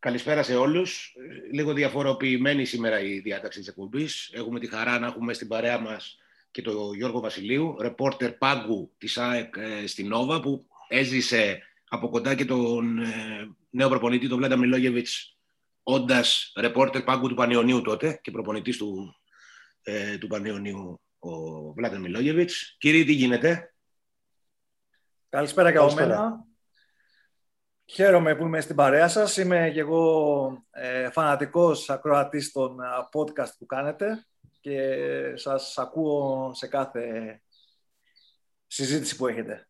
Καλησπέρα σε όλους. Λίγο διαφοροποιημένη σήμερα η διάταξη της εκπομπής. Έχουμε τη χαρά να έχουμε στην παρέα μας και τον Γιώργο Βασιλείου, ρεπόρτερ πάγκου της ΑΕΚ ε, στην Νόβα, που έζησε από κοντά και τον ε, νέο προπονητή, τον Βλάντα Μιλόγεβιτς, όντας ρεπόρτερ πάγκου του Πανιωνίου τότε και προπονητής του, ε, του Πανιωνίου ο Βλάντα Μιλόγεβιτς. Κύριε, τι γίνεται; Καλησπέρα και από μένα. Χαίρομαι που είμαι στην παρέα σας. Είμαι και εγώ ε, φανατικός ακροατής των podcast που κάνετε και σας ακούω σε κάθε συζήτηση που έχετε.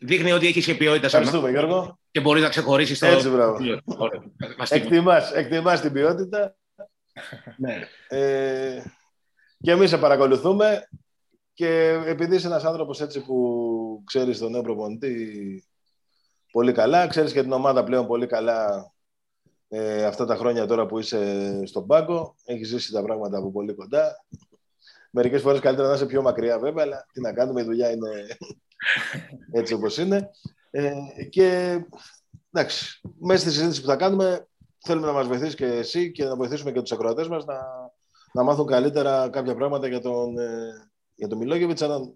Δείχνει ότι έχεις και ποιότητα Ευχαριστούμε, Γιώργο. Και μπορείς να ξεχωρίσεις το. Έτσι, μπράβο. εκτιμάς, εκτιμάς την ποιότητα. ναι. Ε, και εμείς σε παρακολουθούμε. Και επειδή είσαι ένας άνθρωπος έτσι που ξέρεις τον νέο προπονητή πολύ καλά, ξέρεις και την ομάδα πλέον πολύ καλά ε, αυτά τα χρόνια τώρα που είσαι στον πάγκο. Έχεις ζήσει τα πράγματα από πολύ κοντά. Μερικές φορές καλύτερα να είσαι πιο μακριά, βέβαια, αλλά τι να κάνουμε, η δουλειά είναι έτσι όπως είναι. Ε, και εντάξει, μέσα στη συζήτηση που θα κάνουμε, θέλουμε να μας βοηθήσεις και εσύ και να βοηθήσουμε και τους ακροατές μας να, να μάθουν καλύτερα κάποια πράγματα για τον, ε, για τον Μιλόγεβιτς. Έναν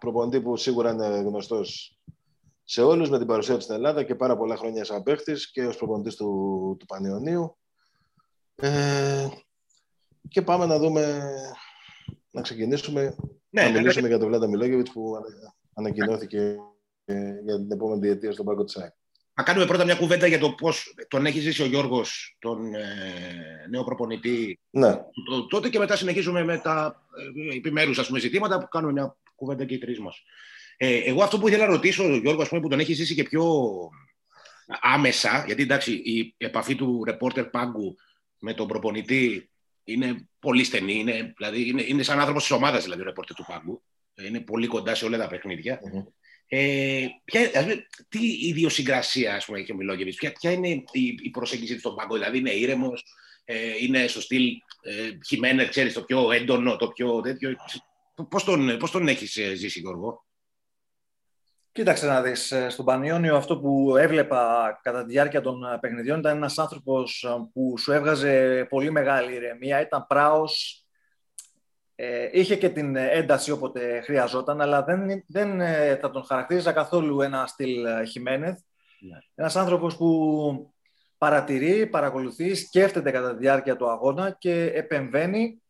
προπονητή που σίγουρα είναι γνωστός σε όλους με την παρουσία του στην Ελλάδα και πάρα πολλά χρόνια σαν παίχτης και ως προπονητής του, του Πανιωνίου. Ε, και πάμε να δούμε, να ξεκινήσουμε, ναι, να μιλήσουμε ναι. για τον Βλάντα Μιλόγεβιτς που ανακοινώθηκε για την επόμενη διετία στον Πάγκο της ΑΕΚ. Να κάνουμε πρώτα μια κουβέντα για το πώς τον έχει ζήσει ο Γιώργος, τον ε, νέο προπονητή, ναι. τότε και μετά συνεχίζουμε με τα ε, επιμέρους ας πούμε, ζητήματα που κάνουμε μια κουβέντα και οι τρεις μας. Ε, εγώ αυτό που ήθελα να ρωτήσω, Γιώργο, ας πούμε, που τον έχεις ζήσει και πιο άμεσα, γιατί εντάξει, η επαφή του ρεπόρτερ Πάγκου με τον προπονητή είναι πολύ στενή. Είναι, δηλαδή, είναι, είναι σαν άνθρωπος της ομάδας, δηλαδή, ο ρεπόρτερ του Πάγκου. Ε, είναι πολύ κοντά σε όλα τα παιχνίδια. Mm-hmm. Ε, ποια, πούμε, τι ιδιοσυγκρασία ας πούμε, έχει ο Μιλόγεβιτς, ποια, ποια είναι η, η προσέγγιση του στον Πάγκο, δηλαδή είναι ήρεμος, ε, είναι στο στυλ ε, Χιμένερ, ξέρεις, το πιο έντονο, το πιο τέτοιο. Πώς τον, πώς τον έχεις ε, ζήσει, Γιώργο; Κοίταξε να δεις, ε, στον Πανιόνιο αυτό που έβλεπα κατά τη διάρκεια των ε, παιχνιδιών ήταν ένας άνθρωπος ε, που σου έβγαζε πολύ μεγάλη ηρεμία, ήταν πράος, ε, είχε και την ένταση όποτε χρειαζόταν, αλλά δεν, δεν θα τον χαρακτήριζα καθόλου ένα στυλ Χιμένεθ. Ναι. Ένας άνθρωπος που παρατηρεί, παρακολουθεί, σκέφτεται κατά τη διάρκεια του αγώνα και επεμβαίνει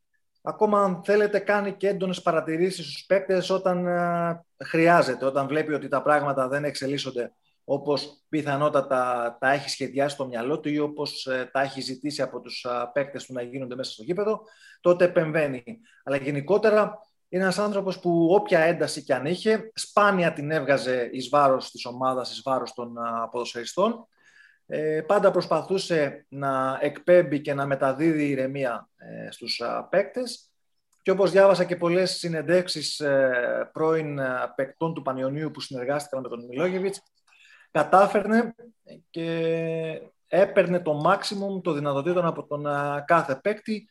ακόμα αν θέλετε κάνει και έντονες παρατηρήσεις στους παίκτες όταν ε, χρειάζεται, όταν βλέπει ότι τα πράγματα δεν εξελίσσονται όπως πιθανότατα τα έχει σχεδιάσει στο μυαλό του ή όπως ε, τα έχει ζητήσει από τους ε, παίκτες του να γίνονται μέσα στο γήπεδο, τότε επεμβαίνει. Αλλά γενικότερα είναι ένας άνθρωπος που όποια ένταση και αν είχε, σπάνια την έβγαζε εις βάρος της ομάδας, εις βάρος των ποδοσφαιριστών ε, πάντα προσπαθούσε να εκπέμπει και να μεταδίδει ηρεμία ε, στους παίκτες και όπως διάβασα και πολλές συνεντεύξεις ε, πρώην παικτών του Πανιωνίου που συνεργάστηκαν με τον Μιλόγεβιτς, κατάφερνε και έπαιρνε το maximum των δυνατοτήτων από τον κάθε παίκτη.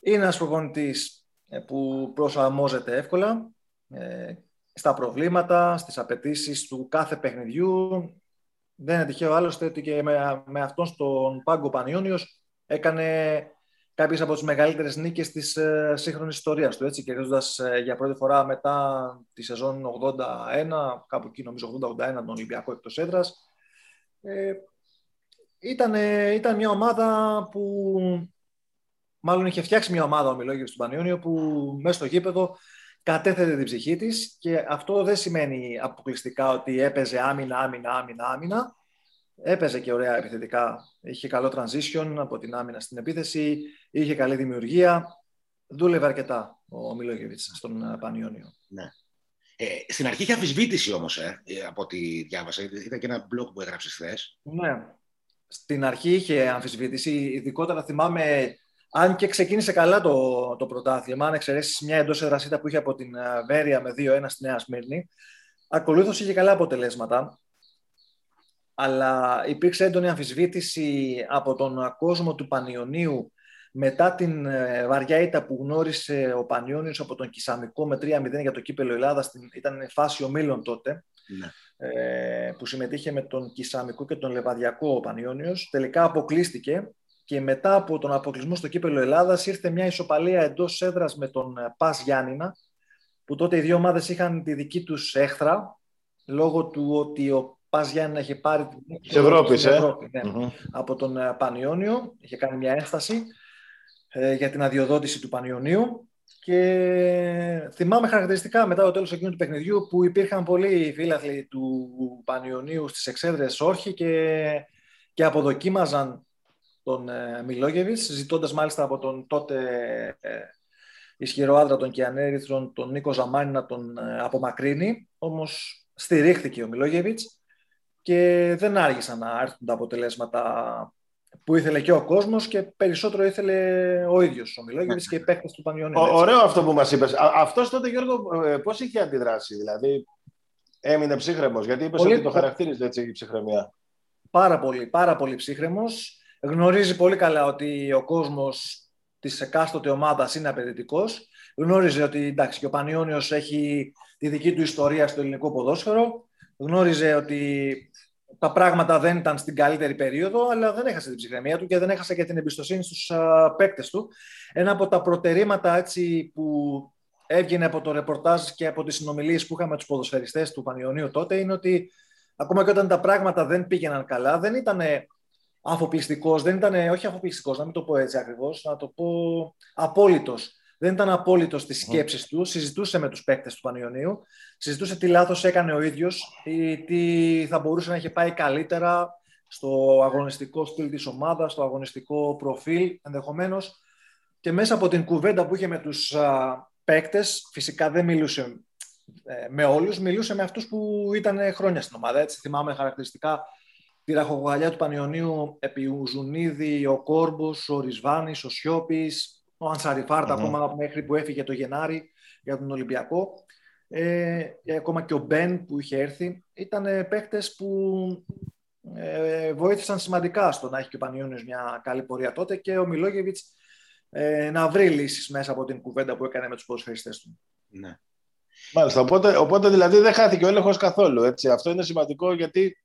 Είναι ένας προπονητής που προσαρμόζεται εύκολα στα προβλήματα, στις απαιτήσεις του κάθε παιχνιδιού, δεν είναι τυχαίο άλλωστε ότι και με, με αυτόν στον Πάγκο Πανιόνιος έκανε κάποιες από τις μεγαλύτερες νίκες της ε, σύγχρονης ιστορίας του, έτσι, κερδίζοντας ε, για πρώτη φορά μετά τη σεζόν 81, κάπου εκεί νομίζω 81 τον Ολυμπιακό εκτός έδρας. Ε, ήταν, ήταν μια ομάδα που μάλλον είχε φτιάξει μια ομάδα ο Μιλόγιος του Πανιόνιο που μέσα στο γήπεδο κατέθετε την ψυχή της και αυτό δεν σημαίνει αποκλειστικά ότι έπαιζε άμυνα, άμυνα, άμυνα, άμυνα. Έπαιζε και ωραία επιθετικά. Είχε καλό transition από την άμυνα στην επίθεση, είχε καλή δημιουργία. Δούλευε αρκετά ο Μιλόγεβιτς στον Πανιόνιο. Ναι. Ε, στην αρχή είχε αμφισβήτηση όμως, ε, από ό,τι διάβασα. Είδα και ένα blog που έγραψες χθες. Ναι. Στην αρχή είχε αμφισβήτηση. Ειδικότερα θυμάμαι αν και ξεκίνησε καλά το, το πρωτάθλημα, αν εξαιρέσεις μια εντός εδρασίτα που είχε από την ε, Βέρεια με 2-1 στη Νέα Σμύρνη, ακολούθως είχε καλά αποτελέσματα. Αλλά υπήρξε έντονη αμφισβήτηση από τον κόσμο του Πανιωνίου μετά την ε, βαριά ήττα που γνώρισε ο Πανιόνιος από τον Κισαμικό με 3-0 για το κύπελο Ελλάδας, ήταν φάση ομίλων τότε. Ναι. ε, που συμμετείχε με τον Κισαμικό και τον Λεβαδιακό ο Πανιόνιος, τελικά αποκλείστηκε και μετά από τον αποκλεισμό στο κύπελο Ελλάδας ήρθε μια ισοπαλία εντός έδρας με τον Πας Γιάννηνα, που τότε οι δύο ομάδες είχαν τη δική τους έχθρα, λόγω του ότι ο Πας Γιάννηνα είχε πάρει την Ευρώπης, ε; ναι, από τον Πανιόνιο, είχε κάνει μια ένσταση ε, για την αδειοδότηση του Πανιωνίου και θυμάμαι χαρακτηριστικά μετά το τέλος εκείνου του παιχνιδιού που υπήρχαν πολλοί φίλαθλοι του Πανιωνίου στις εξέδρες όρχη και, και αποδοκίμαζαν τον ε, Μιλόγεβιτς, ζητώντας μάλιστα από τον τότε ε, ισχυρό άντρα των Κιανέριθρων, τον Νίκο Ζαμάνη, να τον ε, απομακρύνει. Όμως στηρίχθηκε ο Μιλόγεβιτς και δεν άργησαν να έρθουν τα αποτελέσματα που ήθελε και ο κόσμος και περισσότερο ήθελε ο ίδιος ο Μιλόγεβιτς και οι παίκτες του Πανιόνιου. Ωραίο αυτό που μας είπες. Αυτός τότε Γιώργο ε, πώς είχε αντιδράσει, δηλαδή έμεινε ψύχρεμος, γιατί είπες πολύ... ότι το χαρακτήριζε έτσι η ψυχραιμία. Πάρα πολύ, πάρα πολύ ψύχρεμος. Γνωρίζει πολύ καλά ότι ο κόσμος της εκάστοτε ομάδας είναι απαιτητικός. Γνώριζε ότι εντάξει, και ο Πανιόνιος έχει τη δική του ιστορία στο ελληνικό ποδόσφαιρο. Γνώριζε ότι τα πράγματα δεν ήταν στην καλύτερη περίοδο, αλλά δεν έχασε την ψυχραιμία του και δεν έχασε και την εμπιστοσύνη στους παίκτες του. Ένα από τα προτερήματα έτσι, που έβγαινε από το ρεπορτάζ και από τις συνομιλίες που είχαμε με τους ποδοσφαιριστές του Πανιωνίου τότε είναι ότι ακόμα και όταν τα πράγματα δεν πήγαιναν καλά, δεν ήταν αφοπλιστικός, δεν ήταν, όχι αφοπλιστικός, να μην το πω έτσι ακριβώς, να το πω απόλυτος δεν ήταν απόλυτος στις σκέψεις του. Συζητούσε με τους παίκτες του Πανιωνίου. Συζητούσε τι λάθος έκανε ο ίδιος ή τι θα μπορούσε να έχει πάει καλύτερα στο αγωνιστικό στυλ της ομάδας, στο αγωνιστικό προφίλ ενδεχομένως. Και μέσα από την κουβέντα που είχε με τους παίκτες, φυσικά δεν μιλούσε ε, με όλους, μιλούσε με αυτούς που ήταν χρόνια στην ομάδα. Έτσι, θυμάμαι χαρακτηριστικά τη ραχογαλιά του Πανιωνίου επί Ουζουνίδη, ο Κόρμπος, ο Ρισβάνη, ο Σιώπης, ο Ανσαριφάρτα mm-hmm. ακόμα μέχρι που έφυγε το Γενάρη για τον Ολυμπιακό. Ε, ακόμα και ο Μπεν που είχε έρθει. Ήταν παίχτες που ε, βοήθησαν σημαντικά στο να έχει και ο Πανιόνιος μια καλή πορεία τότε και ο Μιλόγεβιτς ε, να βρει λύσεις μέσα από την κουβέντα που έκανε με τους ποδοσφαιριστές του. Ναι. Μάλιστα, οπότε, οπότε δηλαδή δεν χάθηκε ο έλεγχος καθόλου. Έτσι. Αυτό είναι σημαντικό γιατί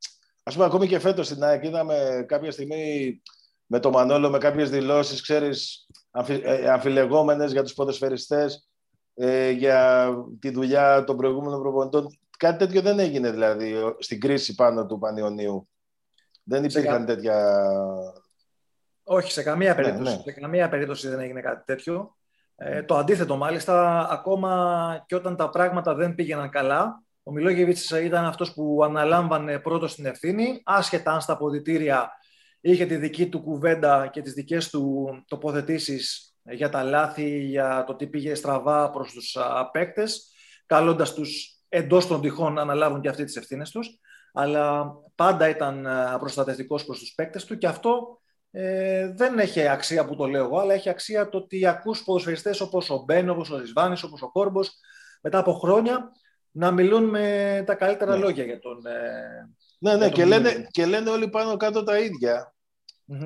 ας πούμε ακόμη και φέτος στην ΑΕΚ είδαμε κάποια στιγμή με το Μανόλο με κάποιες δηλώσεις, ξέρεις, ε, αμφιλεγόμενες για τους ποδοσφαιριστές, ε, για τη δουλειά των προηγούμενων προπονητών. Κάτι τέτοιο δεν έγινε δηλαδή στην κρίση πάνω του Πανιωνίου. Δεν υπήρχαν τέτοια... Όχι, σε καμία ναι, περίπτωση. Ναι. Σε καμία περίπτωση δεν έγινε κάτι τέτοιο. Ε, το αντίθετο μάλιστα, ακόμα και όταν τα πράγματα δεν πήγαιναν καλά, ο Μιλόγεβιτς ήταν αυτός που αναλάμβανε πρώτο στην ευθύνη, άσχετα αν στα αποδητήρια είχε τη δική του κουβέντα και τις δικές του τοποθετήσεις για τα λάθη, για το τι πήγε στραβά προς τους παίκτες, καλώντας τους εντός των τυχών να αναλάβουν και αυτοί τις ευθύνες τους, αλλά πάντα ήταν προστατευτικός προς τους παίκτες του και αυτό ε, δεν έχει αξία που το λέω εγώ, αλλά έχει αξία το ότι ακούς ποδοσφαιριστές όπως ο Μπέν, όπως ο Ρισβάνης, όπως ο Κόρμπος, μετά από χρόνια να μιλούν με τα καλύτερα ναι. λόγια για τον... Ε, ναι, ναι, και, λένε, και λένε όλοι πάνω κάτω τα ίδια.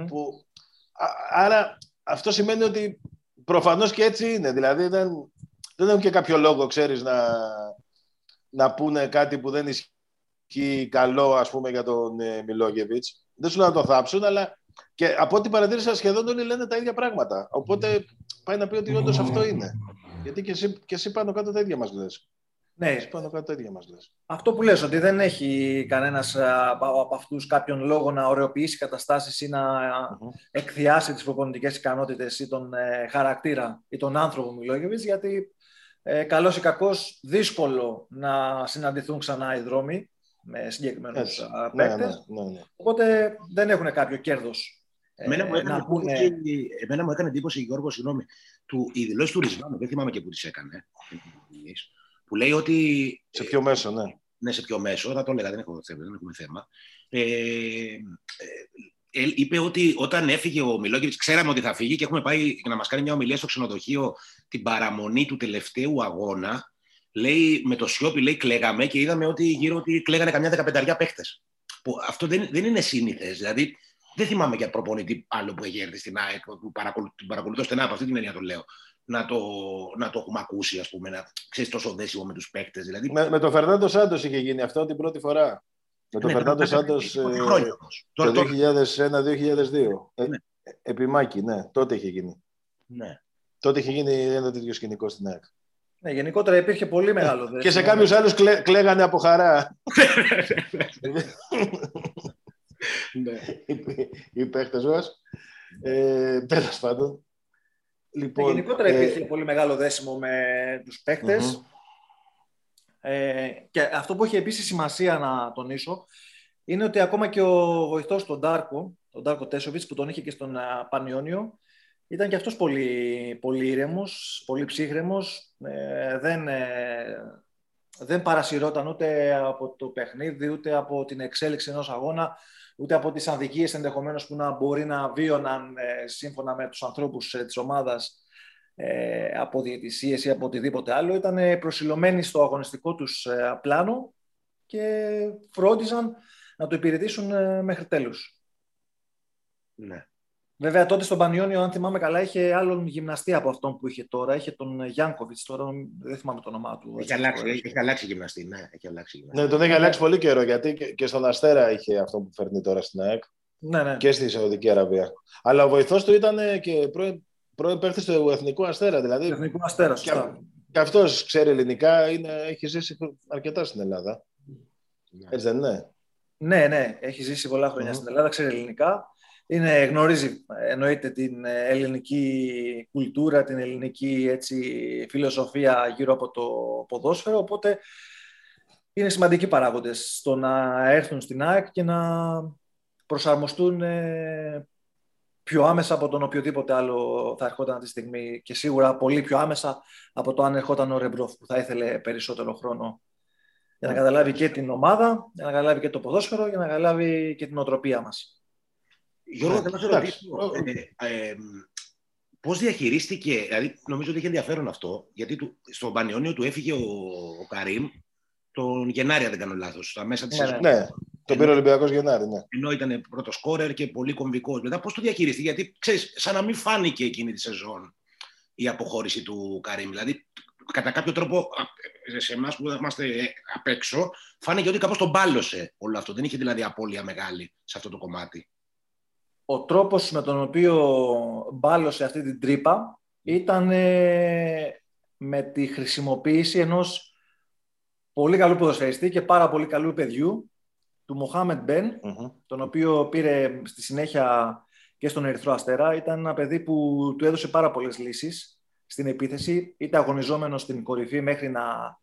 Που, άρα αυτό σημαίνει ότι προφανώς και έτσι είναι. Δηλαδή δεν, δεν έχουν και κάποιο λόγο, ξέρεις, να, να πούνε κάτι που δεν ισχύει καλό, ας πούμε, για τον ε, Μιλόγεβιτς. Δεν σου λέω να το θάψουν, αλλά και από ό,τι παρατήρησα σχεδόν όλοι λένε τα ίδια πράγματα. Οπότε πάει να πει ότι όντως αυτό είναι. Γιατί και εσύ, και εσύ πάνω κάτω τα ίδια μας λες. Ναι. Πάνω κάτω ίδια μας λες. Αυτό που λες, ότι δεν έχει κανένας από αυτούς κάποιον λόγο να ωρεοποιήσει καταστάσεις ή να mm-hmm. εκδιάσει τις προπονητικές ικανότητες ή τον ε, χαρακτήρα ή τον άνθρωπο Μιλόγεβιτς, γιατί ε, καλός ή κακός δύσκολο να συναντηθούν ξανά οι δρόμοι με συγκεκριμένους ναι, παίκτες. Ναι, ναι, ναι, Οπότε δεν έχουν κάποιο κέρδος ε, Εμένα μου έκανε, εντύπωση, εμένα μου έκανε εντύπωση, Γιώργο, συγγνώμη, του, η δηλώση του Ρισβάνου, δεν θυμάμαι και που τις έκανε που λέει ότι... Σε ποιο μέσο, ναι. Ναι, σε ποιο μέσο, θα το έλεγα, δεν, έχω, δεν έχουμε θέμα. Ε, ε, ε, είπε ότι όταν έφυγε ο Μιλόγεβιτς, ξέραμε ότι θα φύγει και έχουμε πάει να μας κάνει μια ομιλία στο ξενοδοχείο την παραμονή του τελευταίου αγώνα. Λέει, με το σιόπι, λέει, κλαίγαμε και είδαμε ότι γύρω ότι κλαίγανε καμιά δεκαπενταριά παίχτες. αυτό δεν, δεν είναι σύνηθες. Δηλαδή, δεν θυμάμαι για προπονητή άλλο που έχει έρθει στην ΑΕΚ, που παρακολου, την παρακολουθώ στενά από αυτή την έννοια το λέω να το, να το έχουμε ακούσει, ας πούμε, να ξέρεις τόσο δέσιμο με τους παίκτες. Δηλαδή... Με, με τον Φερνάντο Σάντος είχε γίνει αυτό την πρώτη φορά. Με τον Ναι, Φερνάντο ναι, Σάντος ναι, ε, χρόνια όμως. το Τώρα- τώρα- 2001-2002. Ε, Ναι. Επί Μάκη, ναι, τότε είχε γίνει. Ναι. Τότε είχε γίνει ένα τέτοιο σκηνικό στην ΑΕΚ. Ναι, γενικότερα υπήρχε πολύ μεγάλο δέσιμο. Και σε κάποιους άλλους κλέ, κλαίγανε από χαρά Ναι. οι, οι παίχτες μας. Ε, τέλος πάντων. Ναι, Λοιπόν, γενικότερα ε, υπήρχε πολύ μεγάλο δέσιμο με τους παίκτες. Μμμ. Ε, και αυτό που έχει επίσης σημασία να τονίσω είναι ότι ακόμα και ο βοηθός του Ντάρκο, τον Ντάρκο Τέσοβιτς που τον είχε και στον α, Πανιόνιο, ήταν και αυτός πολύ, πολύ ήρεμος, πολύ ψύχρεμος. Ε, δεν, ε, δεν παρασυρώταν ούτε από το παιχνίδι, ούτε από την εξέλιξη ενός αγώνα, ούτε από τις αδικίες ενδεχομένως που να μπορεί να βίωναν ε, σύμφωνα με τους ανθρώπους ε, της ομάδας ε, από διαιτησίες ή από οτιδήποτε άλλο. Ήταν προσιλωμένοι στο αγωνιστικό τους ε, πλάνο και φρόντιζαν να το υπηρετήσουν ε, μέχρι τέλους. Ναι. Βέβαια, τότε στον Πανιόνιο, αν θυμάμαι καλά, είχε άλλον γυμναστή από αυτόν που είχε τώρα. Είχε τον Γιάνκοβιτς. Τώρα δεν θυμάμαι το όνομά του. Έχει αλλάξει, έχει, έχει αλλάξει γυμναστή. Ναι, έχει αλλάξει γυμναστή. Ναι, τον έχει αλλάξει πολύ καιρό γιατί και, και στον Αστέρα είχε αυτό που φέρνει τώρα στην ΑΕΚ Ναι, ναι. και στη Σαουδική Αραβία. Αλλά ο βοηθός του ήταν ε, και πρώην, πρώην παίχτης του Εθνικού Αστέρα. Δηλαδή Εθνικού Αστέρα. και, σωστά. και αυτός ξέρει ελληνικά, είναι, έχει ζήσει αρκετά στην Ελλάδα. Ναι. Έτσι δεν είναι; Ναι, ναι. Έχει ζήσει πολλά χρόνια Μμμ. στην Ελλάδα, ξέρει ελληνικά. Είναι, γνωρίζει εννοείται την ε, ελληνική κουλτούρα, την ελληνική έτσι, φιλοσοφία γύρω από το ποδόσφαιρο, οπότε είναι σημαντικοί παράγοντες στο να έρθουν στην ΑΕΚ και να προσαρμοστούν ε, πιο άμεσα από τον οποιοδήποτε άλλο θα ερχόταν αυτή τη στιγμή και σίγουρα πολύ πιο άμεσα από το αν ερχόταν ο Ρεμπρόφ που θα ήθελε περισσότερο χρόνο για να καταλάβει και την ομάδα, για να καταλάβει και το ποδόσφαιρο, για να καταλάβει και την οτροπία μας. Γιώργο, Ναι, θέλω να σε εντάξει. ρωτήσω. Ε, ε, Πώς διαχειρίστηκε, δηλαδή νομίζω ότι είχε ενδιαφέρον αυτό, γιατί του, στον Πανιόνιο του έφυγε ο, ο Καρύμ τον Γενάρη, αν δεν κάνω λάθος, στα μέσα της Ναι, σεζόν. Ναι, τον πήρε ο Ολυμπιακός Γενάρη, ναι. Ενώ ήταν πρώτος σκόρερ και πολύ κομβικός. Μετά πώς το διαχειριστεί, γιατί ξέρεις, σαν να μην φάνηκε εκείνη τη σεζόν η αποχώρηση του Καρύμ. Δηλαδή, κατά κάποιο τρόπο, α, σε εμάς που είμαστε απ' έξω, φάνηκε ότι κάπως τον μπάλωσε όλο αυτό. Δεν είχε δηλαδή απώλεια μεγάλη σε αυτό το κομμάτι. Ο τρόπος με τον οποίο μπάλωσε αυτή την τρύπα ήταν ε, με τη χρησιμοποίηση ενός πολύ καλού ποδοσφαιριστή και πάρα πολύ καλού παιδιού, του Μοχάμετ Μπεν, Μμμ. τον οποίο πήρε στη συνέχεια και στον Ερυθρό Αστέρα. Ήταν ένα παιδί που του έδωσε πάρα πολλές λύσεις στην επίθεση, είτε αγωνιζόμενος στην κορυφή μέχρι να,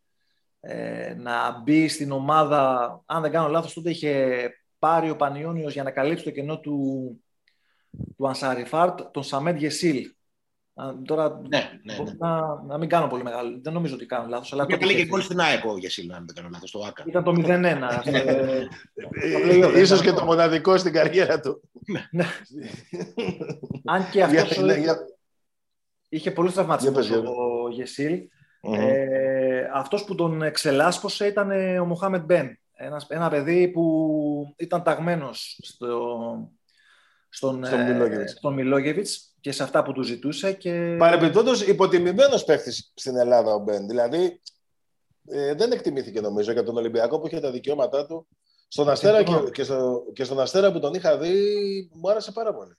ε, να μπει στην ομάδα. Αν δεν κάνω λάθος, τότε είχε πάρει ο Πανιόνιος για να καλύψει το κενό του, του Ανσαριφάρτ, τον Σαμέντ Γεσίλ. Α, Τώρα Ναι, ναι, ναι. να, να μην κάνω πολύ μεγάλο. Δεν νομίζω ότι κάνω λάθος. Αλλά Και τότε καλή και είχε γκολ φύγει. στην ΑΕΚ ο Γεσίλ, αν δεν κάνω λάθος, στο ΑΚΑ. Ήταν το 0-1. ε, Ε, Ίσως και το μοναδικό στην καριέρα του. Ναι. Αν και Για- αυτός ναι, για- είχε πολλούς τραυματισμούς Για πες, για ο Γεσίλ. Μμμ. Ε, αυτός που τον ξελάσπωσε ήταν ε, ο Μοχάμετ Μπεν. Ένας, ένα παιδί που ήταν ταγμένος στο, στον, Στον ε, Μιλόγεβιτς. στον Μιλόγεβιτς και σε αυτά που του ζητούσε. Και... Παρεμπιπτόντως υποτιμημένος παίχτης στην Ελλάδα ο Μπεν. Δηλαδή ε, δεν εκτιμήθηκε νομίζω για τον Ολυμπιακό που είχε τα δικαιώματά του. Στον Αστέρα Συμφωνώ. και, και, στο, και στον Αστέρα που τον είχα δει μου άρεσε πάρα πολύ.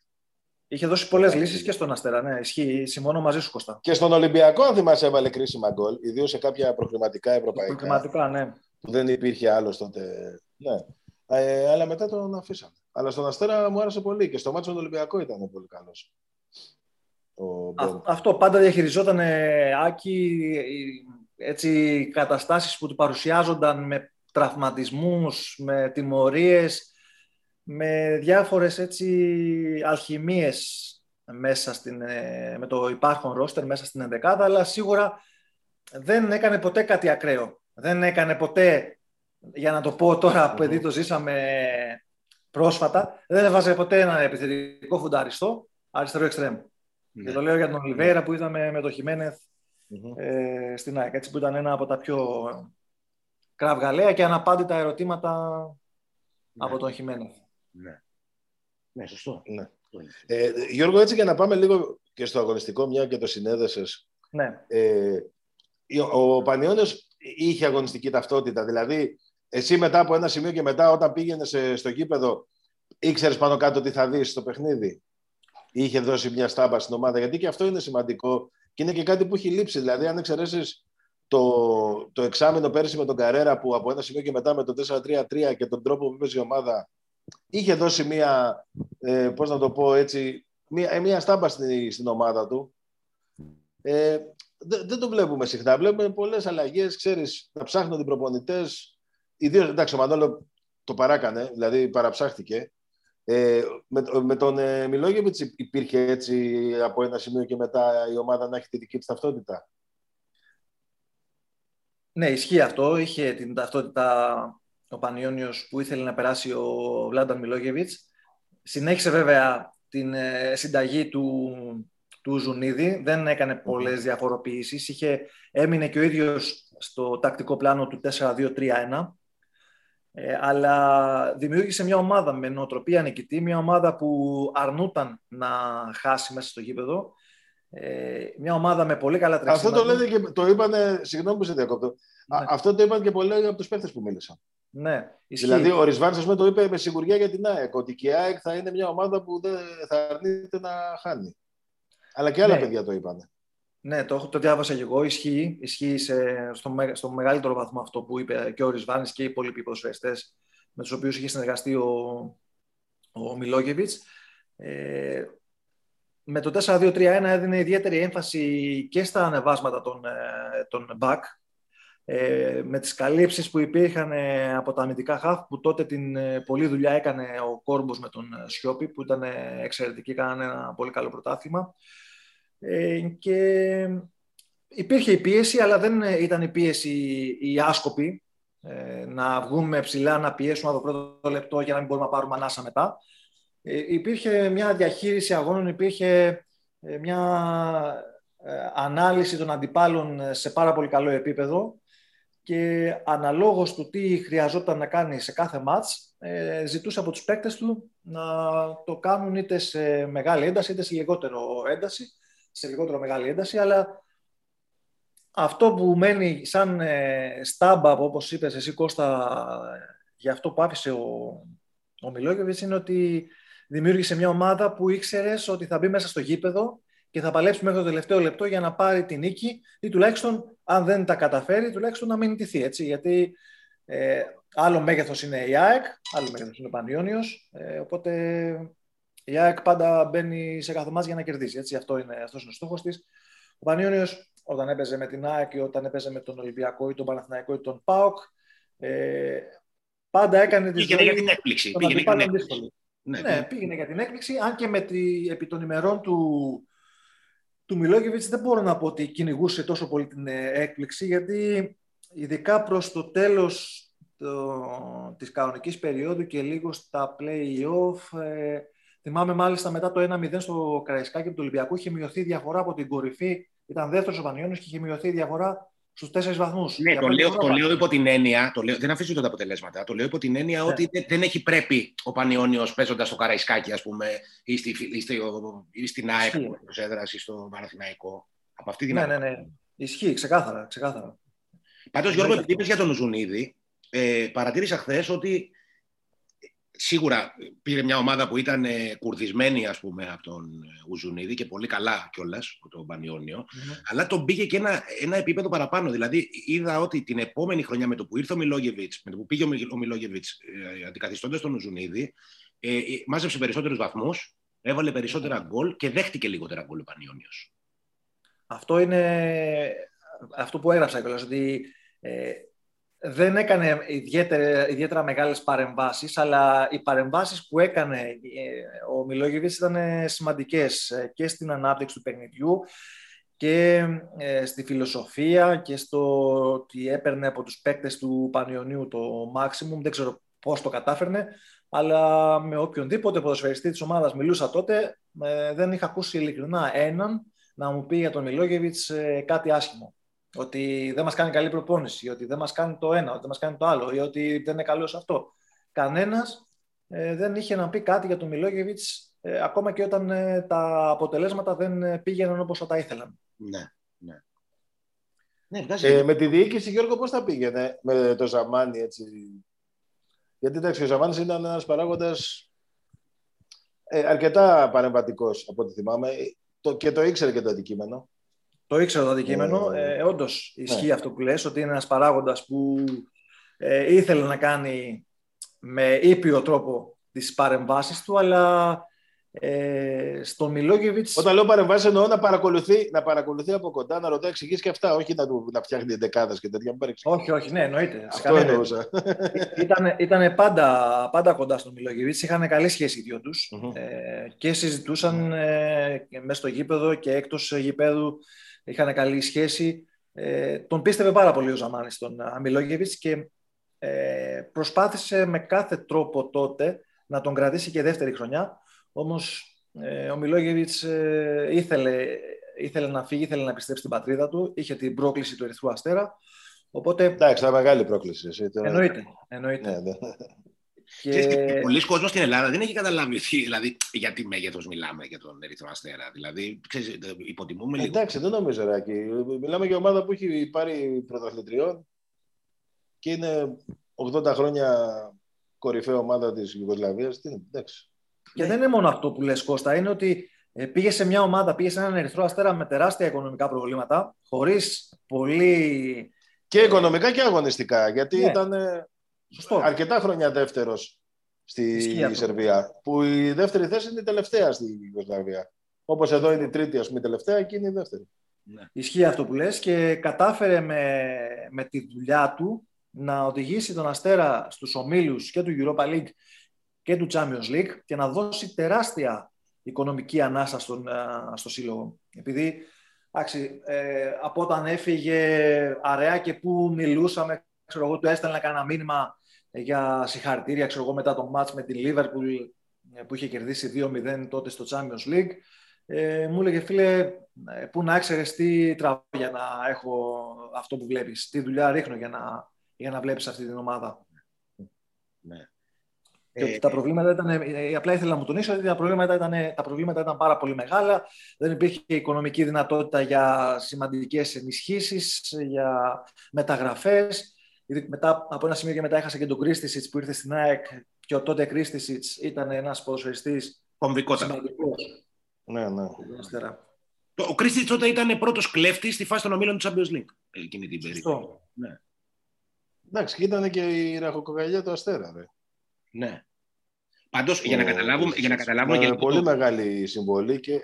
Είχε δώσει πολλές λύσεις και στον Αστέρα. Ναι, ισχύει. Συμφωνώ μαζί σου, Κώστα. Και στον Ολυμπιακό, αν θυμάσαι, έβαλε κρίσιμα γκολ, ιδίως σε κάποια προκριματικά ευρωπαϊκά. Προκριματικά, ναι. που δεν υπήρχε άλλος τότε. Ναι. Ε, αλλά μετά τον αφήσαμε. Αλλά στον Αστέρα μου άρεσε πολύ και στο μάτσο του Ολυμπιακό ήταν πολύ καλός. Ο Μπεν. Α- αυτό πάντα διαχειριζόταν ε, Άκη ε, έτσι καταστάσεις που του παρουσιάζονταν με τραυματισμούς, με τιμωρίες, με διάφορες έτσι αλχημίες μέσα στην, ε, με το υπάρχον ρόστερ μέσα στην ενδεκάδα, αλλά σίγουρα δεν έκανε ποτέ κάτι ακραίο. Δεν έκανε ποτέ, για να το πω τώρα, Μμμ. παιδί το ζήσαμε πρόσφατα, δεν έβαζε ποτέ ένα επιθετικό φουνταριστό αριστερό εξτρέμ. Ναι. Και το λέω για τον Ολιβέρα που είδαμε με το Χιμένεθ Μμμ. ε, στην ΑΕΚ, έτσι που ήταν ένα από τα πιο κραυγαλαία και αναπάντητα ερωτήματα Ναι. από τον Χιμένεθ. Ναι. Ναι, σωστό. Ναι. Αυτό είναι. Ε, Γιώργο, έτσι για να πάμε λίγο και στο αγωνιστικό, μια και το συνέδεσες. Ναι. Ε, ο Πανιόνιος είχε αγωνιστική ταυτότητα. Δηλαδή, εσύ μετά από ένα σημείο και μετά, όταν πήγαινες στο γήπεδο, ήξερες πάνω κάτω τι θα δεις στο παιχνίδι; Είχε δώσει μια στάμπα στην ομάδα; Γιατί και αυτό είναι σημαντικό και είναι και κάτι που έχει λείψει. Δηλαδή, αν εξαιρέσεις το, το εξάμεινο πέρσι με τον Καρέρα που από ένα σημείο και μετά με το 4-3-3 και τον τρόπο που έπαιζε η ομάδα είχε δώσει μία, ε, πώς να το πω έτσι, μία, ε, μία στάμπα στην, στην ομάδα του. Ε, δεν, δεν το βλέπουμε συχνά. Βλέπουμε πολλές αλλαγές, ξέρεις, να ψάχνουν οι προπονητές. Ιδίως, εντάξει, ο Μανώλο το παράκανε, δηλαδή παραψάχτηκε. Ε, με, με τον ε, Μιλόγεβιτς υπήρχε έτσι από ένα σημείο και μετά η ομάδα να έχει τη δική της ταυτότητα. Ναι, ισχύει αυτό. Είχε την ταυτότητα ο Πανιόνιος που ήθελε να περάσει ο Βλάνταν Μιλόγεβιτς. Συνέχισε βέβαια την ε, συνταγή του, του Ζουνίδη. Δεν έκανε πολλές διαφοροποιήσεις. Είχε, έμεινε και ο ίδιος στο τακτικό πλάνο του 4-2-3-1. Ε, αλλά δημιούργησε μια ομάδα με νοοτροπία νικητή, μια ομάδα που αρνούταν να χάσει μέσα στο γήπεδο ε, μια ομάδα με πολύ καλά τρεξίματα. Αυτό το λένε και το είπαν, συγγνώμη που σε διακόπτω. Ναι. Αυτό το είπαν και πολλοί από τους παίχτε που μίλησαν. Ναι, ισχύει. Δηλαδή, ο Ρισβάν το είπε με σιγουριά για την ΑΕΚ, ότι και η ΑΕΚ θα είναι μια ομάδα που δεν θα αρνείται να χάνει. Αλλά και άλλα ναι. παιδιά το είπαν. Ναι, το, το διάβασα και εγώ. Ισχύει, ισχύει σε, στο, στο μεγαλύτερο βαθμό αυτό που είπε και ο Ρισβάνη και οι υπόλοιποι ποδοσφαιριστές με τους οποίους είχε συνεργαστεί ο, ο Μιλόγεβιτς. Ε, με το 4-2-3-1 έδινε ιδιαίτερη έμφαση και στα ανεβάσματα των, ε, των back, ε, με τις καλύψεις που υπήρχαν ε, από τα αμυντικά χαφ, που τότε την πολλή δουλειά έκανε ο Κόρμπος με τον Σιώπη, που ήταν εξαιρετική, κάνανε ένα πολύ καλό πρωτάθλημα. Και υπήρχε η πίεση, αλλά δεν ήταν η πίεση η άσκοπη, να βγούμε ψηλά, να πιέσουμε το πρώτο λεπτό για να μην μπορούμε να πάρουμε ανάσα μετά. Ε, υπήρχε μια διαχείριση αγώνων, υπήρχε ε, μια ε, ανάλυση των αντιπάλων σε πάρα πολύ καλό επίπεδο και αναλόγως του τι χρειαζόταν να κάνει σε κάθε μάτς, ζητούσε από τους παίκτες του να το κάνουν είτε σε μεγάλη ένταση είτε σε λιγότερο ένταση, σε λιγότερο μεγάλη ένταση, αλλά αυτό που μένει σαν στάμπα, όπως είπες εσύ Κώστα, για αυτό που άφησε ο, ο Μιλόγεβιτς, είναι ότι δημιούργησε μια ομάδα που ήξερες ότι θα μπει μέσα στο γήπεδο και θα παλέψει μέχρι το τελευταίο λεπτό για να πάρει την νίκη ή τουλάχιστον, αν δεν τα καταφέρει, τουλάχιστον να μην νικηθεί. Έτσι, γιατί ε, άλλο μέγεθος είναι η ΑΕΚ, άλλο μέγεθος είναι ο Πανιόνιος. Ε, οπότε η ΑΕΚ πάντα μπαίνει σε κάθε για να κερδίσει. Έτσι, αυτό είναι, αυτός είναι ο στόχος της. Ο Πανιόνιος, όταν έπαιζε με την ΑΕΚ ή όταν έπαιζε με τον Ολυμπιακό ή τον Παναθηναϊκό ή τον ΠΑΟΚ, ε, πάντα έκανε τη Πήγαινε για την έκπληξη. Πήγαινε για την έκπληξη. Ναι, ναι, πήγαινε για την έκπληξη, αν και με τη, επί των ημερών του, του Μιλόγεβιτς δεν μπορώ να πω ότι κυνηγούσε τόσο πολύ την ε, έκπληξη, γιατί ειδικά προς το τέλος το, της κανονικής περίοδου και λίγο στα play-off, ε, θυμάμαι μάλιστα μετά το 1-0 στο Καραϊσκάκι του Ολυμπιακού είχε μειωθεί διαφορά από την κορυφή, ήταν δεύτερος ο Πανιώνιος και είχε μειωθεί διαφορά στους τέσσερις βαθμούς. Ναι, το λέω, το λέω υπό την έννοια, το λέω, δεν αφήσω τα αποτελέσματα. Το λέω υπό την έννοια ναι. ότι δεν έχει πρέπει ο Πανιόνιος παίζοντας στο Καραϊσκάκι, ας πούμε, ή, στη, ή, στη, ή στην ΑΕΚ που έδραση στο Παναθηναϊκό. Από αυτή την ναι, ναι, ναι. Ισχύει, ξεκάθαρα. ξεκάθαρα. Πάντως, Γιώργο, επειδή είπες για τον Ζουνίδη, ε, παρατήρησα χθες ότι σίγουρα πήρε μια ομάδα που ήταν ε, κουρδισμένη ας πούμε, από τον ε, Ουζουνίδη και πολύ καλά κιόλας από τον πανιονιο αλλά τον πήγε και ένα, ένα επίπεδο παραπάνω. Δηλαδή, είδα ότι την επόμενη χρονιά με το που ήρθε ο Μιλόγεβιτς, με το που πήγε ο Μιλόγεβιτς ε, αντικαθιστώντας τον Ουζουνίδη, ε, μάζεψε περισσότερους βαθμούς, έβαλε περισσότερα γκολ και δέχτηκε λιγότερα γκολ ο Πανιόνιος. Αυτό είναι αυτό που έγραψα κιόλας, ότι ε, δεν έκανε ιδιαίτερα, ιδιαίτερα μεγάλες παρεμβάσεις, αλλά οι παρεμβάσεις που έκανε ε, ο Μιλόγεβιτς ήταν σημαντικές ε, και στην ανάπτυξη του παιχνιδιού και ε, στη φιλοσοφία και στο ότι έπαιρνε από τους παίκτες του Πανιωνίου το maximum. Δεν ξέρω πώς το κατάφερνε, αλλά με οποιονδήποτε ποδοσφαιριστή της ομάδας μιλούσα τότε, δεν είχα ακούσει ειλικρινά έναν να μου πει για τον Μιλόγεβιτς κάτι άσχημο ότι δεν μας κάνει καλή προπόνηση, ότι δεν μας κάνει το ένα, ότι δεν μας κάνει το άλλο, ή ότι δεν είναι καλό σε αυτό. Κανένας ε, δεν είχε να πει κάτι για τον Μιλόγεβιτς, ε, ακόμα και όταν ε, τα αποτελέσματα δεν πήγαιναν όπως θα τα ήθελαν. Ναι. Ναι. Ναι, ε, με τη διοίκηση, Γιώργο, πώς θα πήγαινε με το Ζαμάνι, έτσι; Γιατί εντάξει, ο Ζαμάνης ήταν ένας παράγοντας ε, αρκετά παρεμβατικός, από ό,τι θυμάμαι. Το, και το ήξερε και το αντικείμενο. Το ήξερε το αντικείμενο. Ε, ε, όντως, ισχύει ναι. αυτό που λες, ότι είναι ένας παράγοντας που ε, ήθελε να κάνει με ήπιο τρόπο τις παρεμβάσεις του, αλλά ε, στον Μιλόγεβιτ. Όταν λέω παρεμβάσεις, εννοώ να παρακολουθεί, να παρακολουθεί από κοντά, να ρωτάει εξηγήσει και αυτά, όχι να, του, να φτιάχνει δεκάδες και τέτοια. Όχι, όχι, ναι, εννοείται. Αυτό εννοούσα. Ήταν, ήταν πάντα, πάντα κοντά στον Μιλόγεβιτς. Είχαν καλή σχέση οι δυο τους ε, και συζητούσαν ε, μέσα στο γήπεδο και εκτός γήπεδου. Είχαν καλή σχέση. Ε, τον πίστευε πάρα πολύ ο Ζαμάνη τον Μιλόγεβιτ και ε, προσπάθησε με κάθε τρόπο τότε να τον κρατήσει και δεύτερη χρονιά όμως ε, ο Μιλόγεβιτς ε, ήθελε, ήθελε να φύγει, ήθελε να πιστέψει στην πατρίδα του, είχε την πρόκληση του Ερυθρού Αστέρα. Οπότε... Εντάξει, ήταν μεγάλη πρόκληση. Εσύ, Εννοείται. εννοείται. Ναι, ναι. Και... Πολλοί κόσμοι στην Ελλάδα δεν έχει καταλάβει δηλαδή, για τι μέγεθος μιλάμε για τον Ερυθρό Αστέρα. Δηλαδή, ξέρεις, υποτιμούμε λίγο. Εντάξει, δεν νομίζω, Ράκη. Μιλάμε για ομάδα που έχει πάρει πρωταθλητριών και είναι 80 χρόνια κορυφαία ομάδα της Ιουγκοσλαβίας. Εντάξει. Και ναι. δεν είναι μόνο αυτό που λες Κώστα, είναι ότι ε, πήγε σε μια ομάδα, πήγε σε έναν ερυθρό αστέρα με τεράστια οικονομικά προβλήματα, χωρίς πολύ... Και οικονομικά και αγωνιστικά, γιατί ναι. ήταν ε, αρκετά χρόνια δεύτερος στη Σερβία, που η δεύτερη θέση είναι η τελευταία στη Ιουγκοσλαβία. Όπως εδώ είναι η τρίτη, ας πούμε, η τελευταία, εκεί είναι η δεύτερη. Ναι. Ισχύει αυτό που λες και κατάφερε με, με τη δουλειά του να οδηγήσει τον Αστέρα στους ομίλους και του Europa League και του Champions League και να δώσει τεράστια οικονομική ανάσα στον, στο σύλλογο. Επειδή άξι, ε, από όταν έφυγε αραιά και που μιλούσαμε, ξέρω εγώ, του έστελνα κανένα μήνυμα για συγχαρητήρια, ξέρω εγώ, μετά το μάτς με την Liverpool ε, που είχε κερδίσει 2-0 τότε στο Champions League. Ε, μου έλεγε, φίλε, ε, πού να ξέρεις τι τραβώ για να έχω αυτό που βλέπεις, τι δουλειά ρίχνω για να, για να βλέπεις αυτή την ομάδα. Ναι. Και ότι τα προβλήματα ήταν, ε, απλά ήθελα να μου τονίσω ότι τα προβλήματα, ήταν, τα προβλήματα ήταν πάρα πολύ μεγάλα. Δεν υπήρχε οικονομική δυνατότητα για σημαντικές ενισχύσεις, για μεταγραφές. Μετά, από ένα σημείο και μετά έχασα και τον Κρίστισιτς που ήρθε στην ΑΕΚ και ο τότε Κρίστισιτς ήταν ένας ποδοσφαιριστής σημαντικός. Ναι, ναι. Ο Κρίστισιτς τότε ήταν πρώτος κλέφτης στη φάση των ομίλων του Champions League εκείνη την περίοδο. Ναι. Εντάξει, ήταν και η ραχοκοκαλιά του Αστέρα. Ρε. Ναι. Πάντως, για να καταλάβουμε. Για να καταλάβουμε και πολύ το... μεγάλη συμβολή και.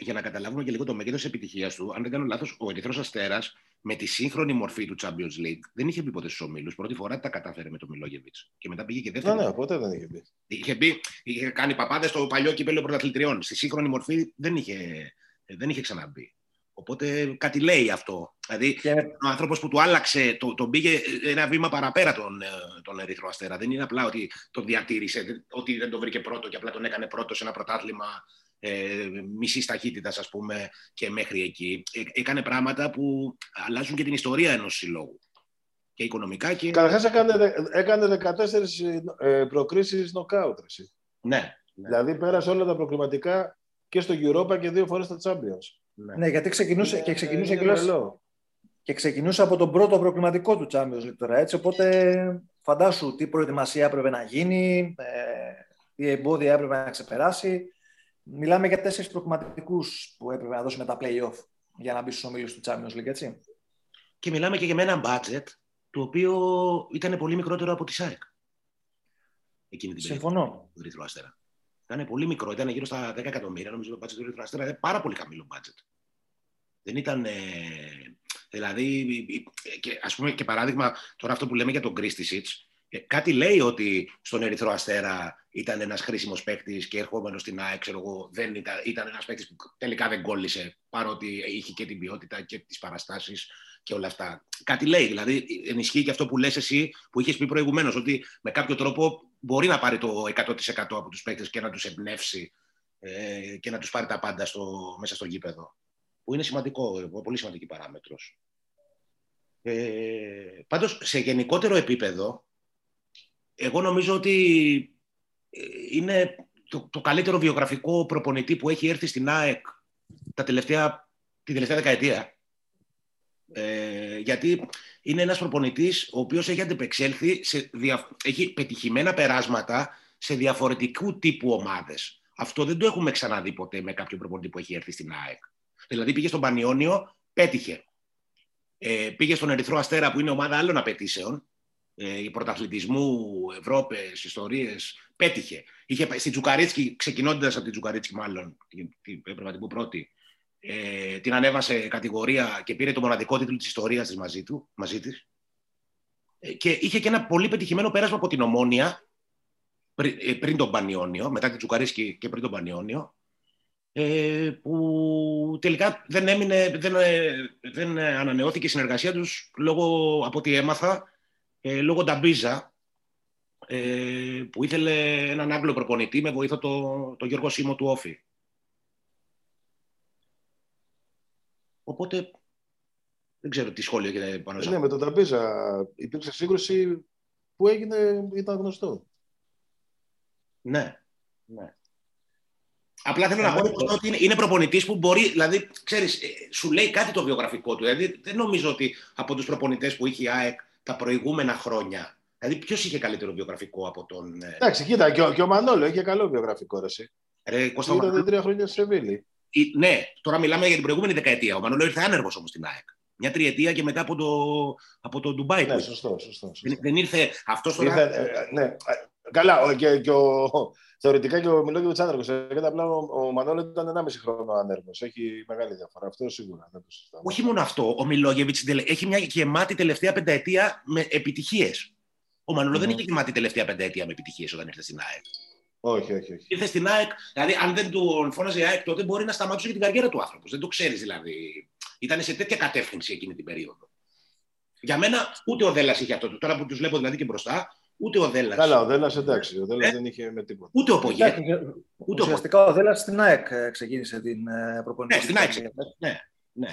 Για, να καταλάβουμε και λίγο το μέγεθος επιτυχίας του, αν δεν κάνω λάθος, ο Ερυθρός Αστέρας με τη σύγχρονη μορφή του Champions League δεν είχε μπει ποτέ στους ομίλους. Πρώτη φορά τα κατάφερε με τον Μιλόγεβιτς. Και μετά πήγε και δεύτερη. Ναι, ναι, ποτέ δεν είχε μπει. Είχε, μπει, είχε κάνει παπάδες στο παλιό κυπέλο πρωταθλητριών. Στη σύγχρονη μορφή δεν είχε, δεν είχε ξαναμπεί. Οπότε κάτι λέει αυτό. Δηλαδή, και... ο άνθρωπος που του άλλαξε, τον το πήγε ένα βήμα παραπέρα τον, ε, τον Ερυθρό Αστέρα. Δεν είναι απλά ότι τον διατήρησε, ότι δεν τον βρήκε πρώτο και απλά τον έκανε πρώτο σε ένα πρωτάθλημα ε, μισή ταχύτητα, ας πούμε, και μέχρι εκεί. Ε, έκανε πράγματα που αλλάζουν και την ιστορία ενός συλλόγου. Και οικονομικά και. Καταρχάς έκανε, έκανε 14 ε, προκρίσεις νοκάουτ. Ναι, ναι. Δηλαδή πέρασε όλα τα προκληματικά και στο Europa και δύο φορές στα Champions. Ναι, ναι γιατί ξεκινούσε, και ξεκινούσε και, και ξεκινούσε από τον πρώτο προκληματικό του Champions League τώρα, έτσι, οπότε φαντάσου τι προετοιμασία έπρεπε να γίνει, ε, τι εμπόδια έπρεπε να ξεπεράσει. Μιλάμε για τέσσερις προκληματικούς που έπρεπε να δώσει με τα play-off για να μπει στους ομίλους του Champions League, έτσι. Και μιλάμε και για ένα budget το οποίο ήταν πολύ μικρότερο από τη ΣΑΕΚ. Εκείνη την Συμφωνώ. Περίοδο, ήταν πολύ μικρό, ήταν γύρω στα 10 εκατομμύρια, νομίζω το budget του Ερυθρού Αστέρα. Ήταν πάρα πολύ χαμηλό budget. Δεν ήταν. Ε, δηλαδή, και, ας πούμε και παράδειγμα, τώρα αυτό που λέμε για τον Κρίστη ε, κάτι λέει ότι στον Ερυθρό Αστέρα ήταν ένας χρήσιμος παίκτης και ερχόμενος στην ΑΕΚ, ξέρω εγώ, δεν ήταν, ήταν ένας παίκτης που τελικά δεν κόλλησε, παρότι είχε και την ποιότητα και τις παραστάσεις και όλα αυτά. Κάτι λέει, δηλαδή ενισχύει και αυτό που λες εσύ, που είχες πει προηγουμένως, ότι με κάποιο τρόπο μπορεί να πάρει το 100% από τους παίκτες και να τους εμπνεύσει ε, και να τους πάρει τα πάντα στο, μέσα στο γήπεδο. Που είναι σημαντικό, πολύ σημαντική παράμετρος. Ε, πάντως, σε γενικότερο επίπεδο, εγώ νομίζω ότι ε, είναι το, το καλύτερο βιογραφικό προπονητή που έχει έρθει στην ΑΕΚ τα τελευταία την τελευταία δεκαετία. Ε, γιατί είναι ένας προπονητής ο οποίος έχει αντεπεξέλθει, σε δια... έχει πετυχημένα περάσματα σε διαφορετικού τύπου ομάδες. Αυτό δεν το έχουμε ξαναδεί ποτέ με κάποιον προπονητή που έχει έρθει στην ΑΕΚ. Δηλαδή πήγε στον Πανιόνιο, πέτυχε. Ε, πήγε στον Ερυθρό Αστέρα που είναι ομάδα άλλων απαιτήσεων, ε, πρωταθλητισμού, Ευρώπες, ιστορίες, πέτυχε. Είχε, στην Τζουκαρίτσκι, ξεκινώντας από την Τζουκαρίτσκι, μάλλον, έπρεπε να την πω πρώτη, ε, την ανέβασε κατηγορία και πήρε το μοναδικό τίτλο της ιστορίας της μαζί, του, μαζί της. Ε, και είχε και ένα πολύ πετυχημένο πέρασμα από την Ομόνια πριν, ε, πριν τον Πανιόνιο, μετά την Τζουκαρίτσκι και πριν τον Πανιόνιο, ε, που τελικά δεν, έμεινε, δεν, ε, δεν ανανεώθηκε η συνεργασία τους λόγω, από ό,τι έμαθα, ε, λόγω Νταμπίζα, ε, που ήθελε έναν Άγγλο προπονητή με βοήθο το, το Γιώργο Σίμω του Όφη. Οπότε δεν ξέρω τι σχόλιο έχετε πάνω σε Ναι, με τον Νταμπίζα υπήρξε σύγκρουση που έγινε, ήταν γνωστό. Ναι, ναι. Απλά θέλω να πω ότι είναι, είναι προπονητής που μπορεί, δηλαδή, ξέρεις, ε, σου λέει κάτι το βιογραφικό του. Δηλαδή, δεν νομίζω ότι από τους προπονητές που είχε η ΑΕΚ τα προηγούμενα χρόνια. Δηλαδή, ποιος είχε καλύτερο βιογραφικό από τον. Ε, Εντάξει, κοίτα, και ο, και ο Μανόλο είχε καλό βιογραφικό. Ρε, ρε Κώστα Ήταν τρία χρόνια σε Σεβίλη. Ναι, τώρα μιλάμε για την προηγούμενη δεκαετία. Ο Μανόλο ήρθε άνεργος όμως στην ΑΕΚ. Μια τριετία και μετά από το, από το Ντουμπάι. Ναι, σωστό, σωστό, σωστό. Δεν, δεν ήρθε αυτός τώρα. Ήρθε, ε, ναι. Καλά, και, και ο, θεωρητικά και ο Μιλόγιο άνεργο. Γιατί απλά ο, ο Μανώλο ήταν 1,5 χρόνο άνεργο. Έχει μεγάλη διαφορά. Αυτό σίγουρα. Δεν το Όχι μόνο αυτό. Ο Μιλόγεβιτς έχει μια γεμάτη τελευταία πενταετία με επιτυχίες. Ο Μανώλο mm. δεν είχε γεμάτη τελευταία πενταετία με επιτυχίες όταν ήρθε στην ΑΕΚ. Όχι, όχι, όχι. Ήρθε στην ΑΕΚ, δηλαδή αν δεν του φώναζε η ΑΕΚ τότε μπορεί να σταματούσε και την καριέρα του άνθρωπου. Δεν το ξέρεις δηλαδή. Ήταν σε τέτοια κατεύθυνση εκείνη την περίοδο. Για μένα ούτε ο Δέλλας είχε αυτό. Τώρα που τους βλέπω δηλαδή και μπροστά, Ούτε ο Δέλλα. Καλά, ο Δέλλα εντάξει. Ο Δέλλα ε; δεν είχε με τίποτα. Ούτε ο Πογέ. Ούτε Ουσιαστικά ο Δέλλα στην ΑΕΚ ε, ξεκίνησε την ε, προπονητική. Ναι, στην ΑΕΚ. Ναι, ναι.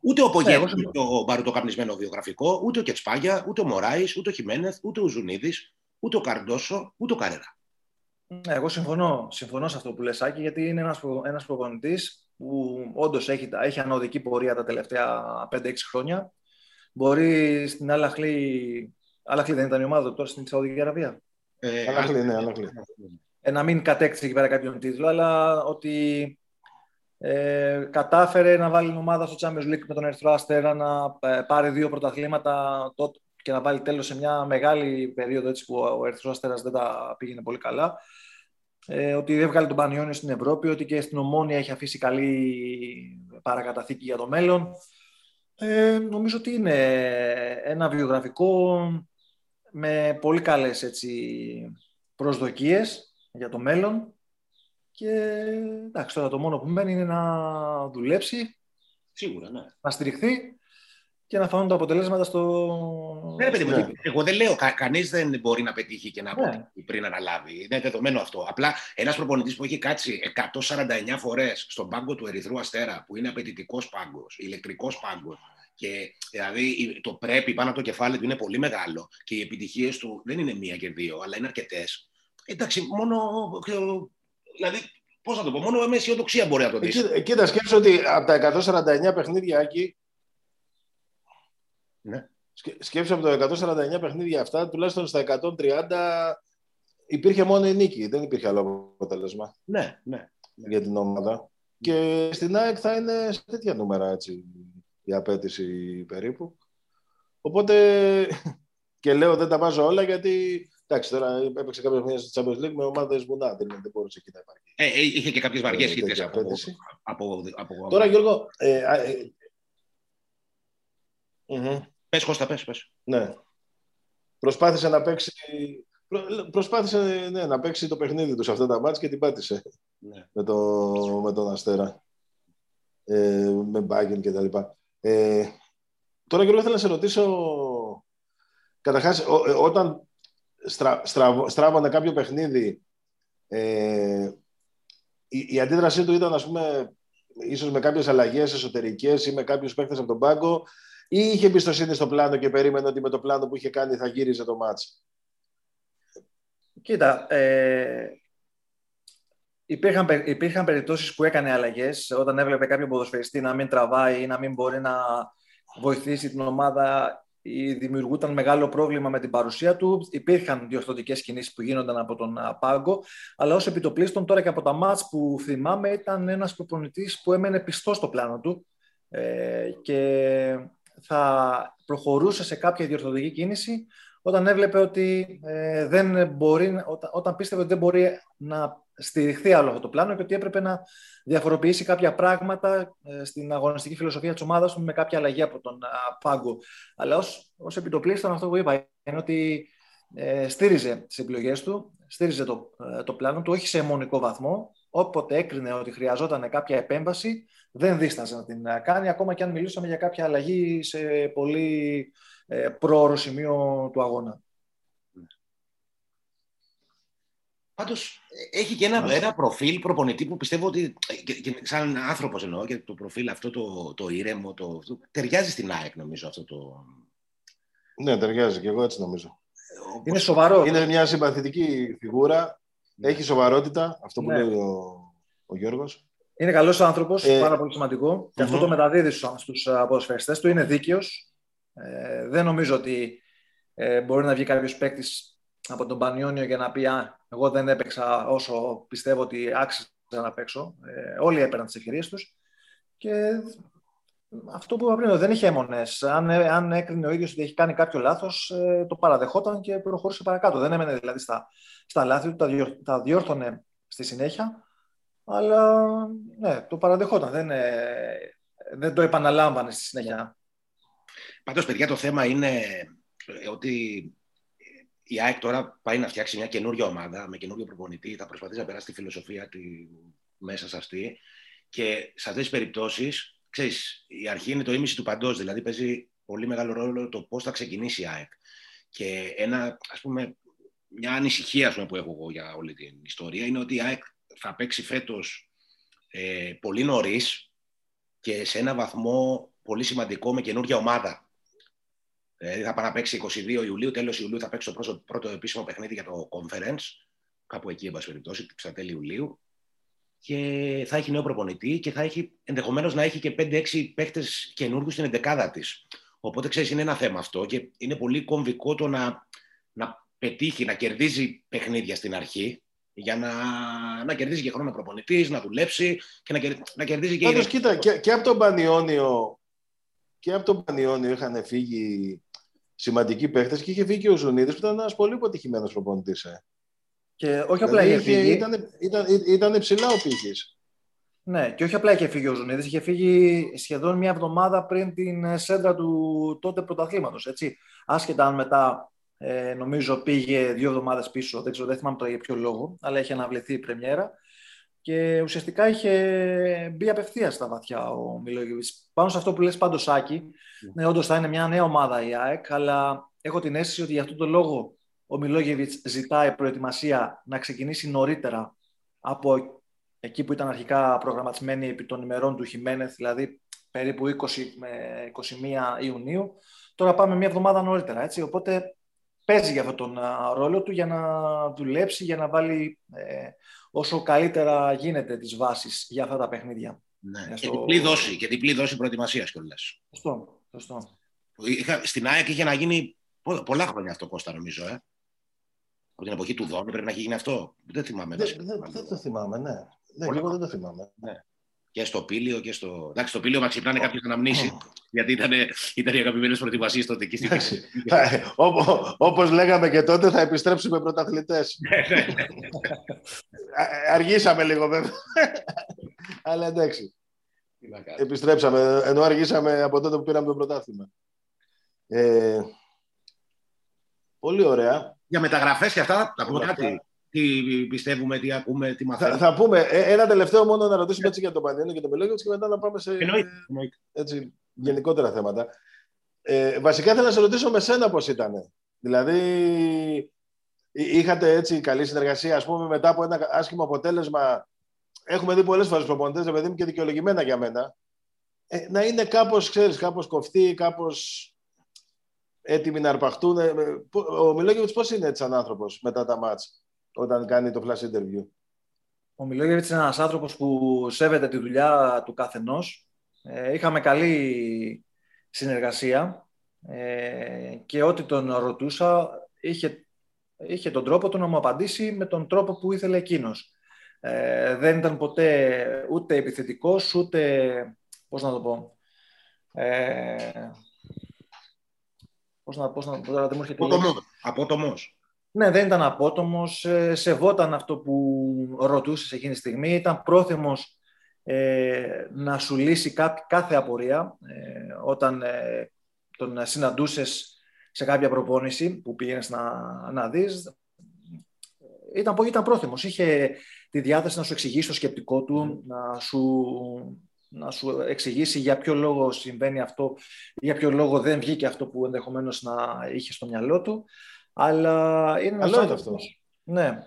Ούτε ο Πογέ, ναι, ούτε ο Μπαρουτοκαπνισμένο βιογραφικό, ούτε ο Κετσπάγια, ούτε ο Μωράης, ούτε ο Χιμένεθ, ούτε ο Ζουνίδης, ούτε ο Καρντόσο, ούτε ο Καρέρα. Ναι, εγώ συμφωνώ, συμφωνώ σε αυτό που λες Άκη, γιατί είναι ένας, ένας προπονητής που όντως έχει, έχει ανωδική πορεία τα τελευταία 5-6 χρόνια. Μπορεί στην Αλαχλή Αλαχλή δεν ήταν η ομάδα τώρα στην Σαουδική Αραβία. Ε, Αλαχλή, ναι, Αλαχλή. Ε, να μην κατέκτησε εκεί πέρα κάποιον τίτλο, αλλά ότι ε, κατάφερε να βάλει την ομάδα στο Champions League με τον Ερυθρό Αστέρα, να ε, πάρει δύο πρωταθλήματα τότε και να βάλει τέλος σε μια μεγάλη περίοδο έτσι, που ο Ερυθρός Αστέρας δεν τα πήγαινε πολύ καλά. Ε, ότι δεν βγάλει τον Πανιόνιο στην Ευρώπη, ότι και στην Ομόνια έχει αφήσει καλή παρακαταθήκη για το μέλλον. Ε, νομίζω ότι είναι ένα βιογραφικό με πολύ καλές έτσι, προσδοκίες για το μέλλον και εντάξει, τώρα το μόνο που μένει είναι να δουλέψει, Σίγουρα, ναι. να στηριχθεί και να φανούν τα αποτελέσματα στο... Ναι, παιδί ναι. εγώ δεν λέω, κα, κανείς δεν μπορεί να πετύχει και να ναι. πριν αναλάβει. Είναι δεδομένο αυτό. Απλά ένας προπονητής που έχει κάτσει 149 φορές στον πάγκο του Ερυθρού Αστέρα, που είναι απαιτητικός πάγκος, ηλεκτρικός πάγκος, και δηλαδή το πρέπει πάνω από το κεφάλι του είναι πολύ μεγάλο και οι επιτυχίες του δεν είναι μία και δύο, αλλά είναι αρκετές. Εντάξει, μόνο. Δηλαδή, πώς να το πω, μόνο με αισιοδοξία μπορεί να το δεις. Ε, κοίτα, σκέψω ότι από τα 149 παιχνίδια εκεί. Ναι. Σκέψω από τα 149 παιχνίδια αυτά, τουλάχιστον στα 130 υπήρχε μόνο η νίκη. Δεν υπήρχε άλλο αποτέλεσμα. Ναι, ναι. Για την ομάδα. Και στην ΑΕΚ θα είναι σε τέτοια νούμερα έτσι η απέτηση περίπου. Οπότε και λέω δεν τα βάζω όλα γιατί εντάξει, τώρα έπαιξε κάποια χρόνια στη Champions League με ομάδες μουνά. Δεν, δεν μπορούσε εκεί να υπάρχει. Ε, ε είχε και κάποιες βαριές ήττε από, από, από, Τώρα Γιώργο. Ε, ε, ε, Πες Κώστα, πες, πες. Ναι. Προσπάθησε να παίξει προσπάθησε ναι, να παίξει το παιχνίδι του σε αυτά τα μάτια και την πάτησε ναι. με, το, με τον Αστέρα. Ε, με Μπάγκεν και τα λοιπά. Ε, τώρα, Γιώργο, ήθελα να σε ρωτήσω, καταρχάς, ε, όταν στρα, στράβανε κάποιο παιχνίδι, ε, η, η, αντίδρασή του ήταν, ας πούμε, ίσως με κάποιες αλλαγές εσωτερικές ή με κάποιους παίκτες από τον πάγκο ή είχε εμπιστοσύνη στο πλάνο και περίμενε ότι με το πλάνο που είχε κάνει θα γύριζε το μάτς. Κοίτα, ε, υπήρχαν, υπήρχαν περιπτώσεις που έκανε αλλαγές όταν έβλεπε κάποιο ποδοσφαιριστή να μην τραβάει ή να μην μπορεί να βοηθήσει την ομάδα ή δημιουργούταν μεγάλο πρόβλημα με την παρουσία του. Υπήρχαν διορθωτικές κινήσεις που γίνονταν από τον Πάγκο, αλλά ως επιτοπλίστων τώρα και από τα μάτς που θυμάμαι ήταν ένας προπονητής που έμενε πιστός στο πλάνο του ε, και θα προχωρούσε σε κάποια διορθωτική κίνηση όταν έβλεπε ότι ε, δεν μπορεί, όταν, όταν πίστευε ότι δεν μπορεί να στηριχθεί άλλο αυτό το πλάνο και ότι έπρεπε να διαφοροποιήσει κάποια πράγματα ε, στην αγωνιστική φιλοσοφία της ομάδας του με κάποια αλλαγή από τον πάγκο. Αλλά ως, ως επιτοπλίστων αυτό που είπα είναι ότι ε, στήριζε τις επιλογές του, στήριζε το, ε, το πλάνο του, όχι σε αιμονικό βαθμό. Όποτε έκρινε ότι χρειαζόταν κάποια επέμβαση, δεν δίσταζε να την κάνει, ακόμα και αν μιλούσαμε για κάποια αλλαγή σε πολύ ε, πρόωρο σημείο του αγώνα. Πάντως έχει και ένα, ένα προφίλ προπονητή που πιστεύω ότι. Και, και σαν άνθρωπος εννοώ και το προφίλ αυτό το, το ήρεμο, το, το, ταιριάζει στην ΑΕΚ νομίζω αυτό το. Ναι, ταιριάζει και εγώ έτσι νομίζω. Είναι σοβαρό. Είναι μια συμπαθητική φιγούρα. Ναι. Έχει σοβαρότητα, αυτό που ναι. λέει ο, ο Γιώργος. Είναι καλός άνθρωπος, ε, πάρα πολύ σημαντικό. Και αυτό το μεταδίδεις στους ποδοσφαιριστές του. Είναι δίκαιος. Ε, δεν νομίζω ότι ε, μπορεί να βγει κάποιος παίκτης από τον Πανιόνιο για να πει «Α, εγώ δεν έπαιξα όσο πιστεύω ότι άξιζα να παίξω». Ε, όλοι έπαιρναν τις ευκαιρίες τους και αυτό που είπα πριν, δεν είχε αιμονές. Αν, αν έκρινε ο ίδιος ότι έχει κάνει κάποιο λάθος, ε, το παραδεχόταν και προχωρούσε παρακάτω. Δεν έμενε δηλαδή στα, στα λάθη του, τα, διορ, τα διόρθωνε στη συνέχεια. Αλλά ναι, το παραδεχόταν. Δεν, ε, δεν το επαναλάμβανε στη συνέχεια. Πάντως, παιδιά, το θέμα είναι ότι η ΑΕΚ τώρα πάει να φτιάξει μια καινούργια ομάδα με καινούργιο προπονητή. Θα προσπαθήσει να περάσει τη φιλοσοφία τη μέσα σε αυτή. Και σε αυτές τις περιπτώσεις, ξέρεις, η αρχή είναι το ίμιση του παντός. Δηλαδή, παίζει πολύ μεγάλο ρόλο το πώς θα ξεκινήσει η ΑΕΚ. Και ένα, ας πούμε, μια ανησυχία πούμε, που έχω εγώ για όλη την ιστορία είναι ότι η ΑΕΚ θα παίξει φέτος ε, πολύ νωρίς και σε ένα βαθμό πολύ σημαντικό με καινούργια ομάδα. Δηλαδή θα πάει να παίξει 22 Ιουλίου, τέλος Ιουλίου θα παίξει το πρώτο, πρώτο επίσημο παιχνίδι για το conference, κάπου εκεί, εν πάση περιπτώσει, στα τέλη Ιουλίου. Και θα έχει νέο προπονητή και θα έχει ενδεχομένως να έχει και 5-6 παίχτε καινούργιους στην εντεκάδα της. Οπότε ξέρεις, είναι ένα θέμα αυτό και είναι πολύ κομβικό το να, να πετύχει, να κερδίζει παιχνίδια στην αρχή για να, να κερδίζει και χρόνο προπονητής, να δουλέψει και να, να κερδίζει και. Πάντως, κοίτα, και, και από τον Πανιόνιο και από τον Πανιόνιο είχαν φύγει σημαντικοί παίχτες και είχε φύγει και ο Ζουνίδης που ήταν ένας πολύ αποτυχημένος προπονητής. Ε. Και όχι απλά δηλαδή, είχε φύγει. Ήταν, ήταν, ήταν ψηλά ο πύχης. Ναι, και όχι απλά είχε φύγει ο Ζουνίδης, είχε φύγει σχεδόν μια εβδομάδα πριν την σέντρα του τότε πρωταθλήματος. Άσχετα αν μετά ε, νομίζω πήγε δύο εβδομάδες πίσω, δεν ξέρω, δεν θυμάμαι τώρα για ποιο λόγο, αλλά είχε αναβληθεί η πρεμιέρα. Και ουσιαστικά είχε μπει απευθείας στα βαθιά ο Μιλόγεβιτς. Πάνω σε αυτό που λες πάντως Σάκη, mm. ναι, όντως θα είναι μια νέα ομάδα η ΑΕΚ, αλλά έχω την αίσθηση ότι για αυτόν τον λόγο ο Μιλόγεβιτς ζητάει προετοιμασία να ξεκινήσει νωρίτερα από εκεί που ήταν αρχικά προγραμματισμένη επί των ημερών του Χιμένεθ, δηλαδή περίπου 20 με 21 Ιουνίου. Τώρα πάμε μια εβδομάδα νωρίτερα, έτσι, οπότε παίζει για αυτόν τον ρόλο του για να δουλέψει, για να βάλει ε, όσο καλύτερα γίνεται τις βάσεις για αυτά τα παιχνίδια. Ναι. Και, στο... διπλή δόση, και διπλή δόση προετοιμασίας κιόλας. Σωστό, σωστό. Είχα, στην ΑΕΚ είχε να γίνει πολλά χρόνια αυτό, Κώστα, νομίζω. Ε. Από την εποχή του Δόνου πρέπει να έχει γίνει αυτό. Δεν θυμάμαι. Δεν, δεν, δεν το θυμάμαι, ναι. Δεν, εγώ δεν το θυμάμαι. Ναι. Και στο Πήλιο και στο. Εντάξει, στο Πήλιο μας ξυπνάνε κάποιες αναμνήσεις. γιατί ήταν, ήταν οι αγαπημένες προετοιμασίες τότε εκεί στην Όπω λέγαμε και τότε, θα επιστρέψουμε πρωταθλητές. Ναι, ναι, ναι. Αργήσαμε λίγο, βέβαια. Αλλά εντάξει. Επιστρέψαμε. Ενώ αργήσαμε από τότε που πήραμε το πρωτάθλημα. Ε, πολύ ωραία. Για μεταγραφές και αυτά, θα πούμε κάτι τι πιστεύουμε, τι ακούμε, τι μαθαίνουμε. Θα, θα πούμε ε, ένα τελευταίο μόνο να ρωτήσουμε έτσι για τον Πανιόνιο και τον Μελόγιο και μετά να πάμε σε έτσι, γενικότερα θέματα. Ε, βασικά θέλω να σε ρωτήσω με σένα πώς ήταν. Δηλαδή, είχατε έτσι καλή συνεργασία, ας πούμε, μετά από ένα άσχημο αποτέλεσμα. Έχουμε δει πολλές φορές προπονητές, παιδί μου, και δικαιολογημένα για μένα. Ε, να είναι κάπως, ξέρεις, κάπως κοφτή, κάπως έτοιμοι να αρπαχτούν. Ε, ο Μιλόγεβιτς πώς είναι έτσι σαν άνθρωπος μετά τα μάτς; Όταν κάνει το flash interview. Ο Μιλόγεβιτς είναι ένας άνθρωπος που σέβεται τη δουλειά του καθενός. Ε, είχαμε καλή συνεργασία ε, και ό,τι τον ρωτούσα είχε, είχε τον τρόπο του να μου απαντήσει με τον τρόπο που ήθελε εκείνος. Ε, δεν ήταν ποτέ ούτε επιθετικός, ούτε, πώς να το πω, ε, πώς να, πώς να, τώρα δεν μου έρχεται Απότομος. Ναι, δεν ήταν απότομος, ε, σεβόταν αυτό που ρωτούσες εκείνη τη στιγμή, ήταν πρόθυμος ε, να σου λύσει κάθε απορία ε, όταν ε, τον συναντούσες σε κάποια προπόνηση που πήγαινες να, να δεις. Ήταν, ήταν πρόθυμος, είχε τη διάθεση να σου εξηγήσει το σκεπτικό του, να σου, να σου εξηγήσει για ποιο λόγο συμβαίνει αυτό, για ποιο λόγο δεν βγήκε αυτό που ενδεχομένως να είχε στο μυαλό του. Αλλά είναι ένας άνθρωπος. Ναι.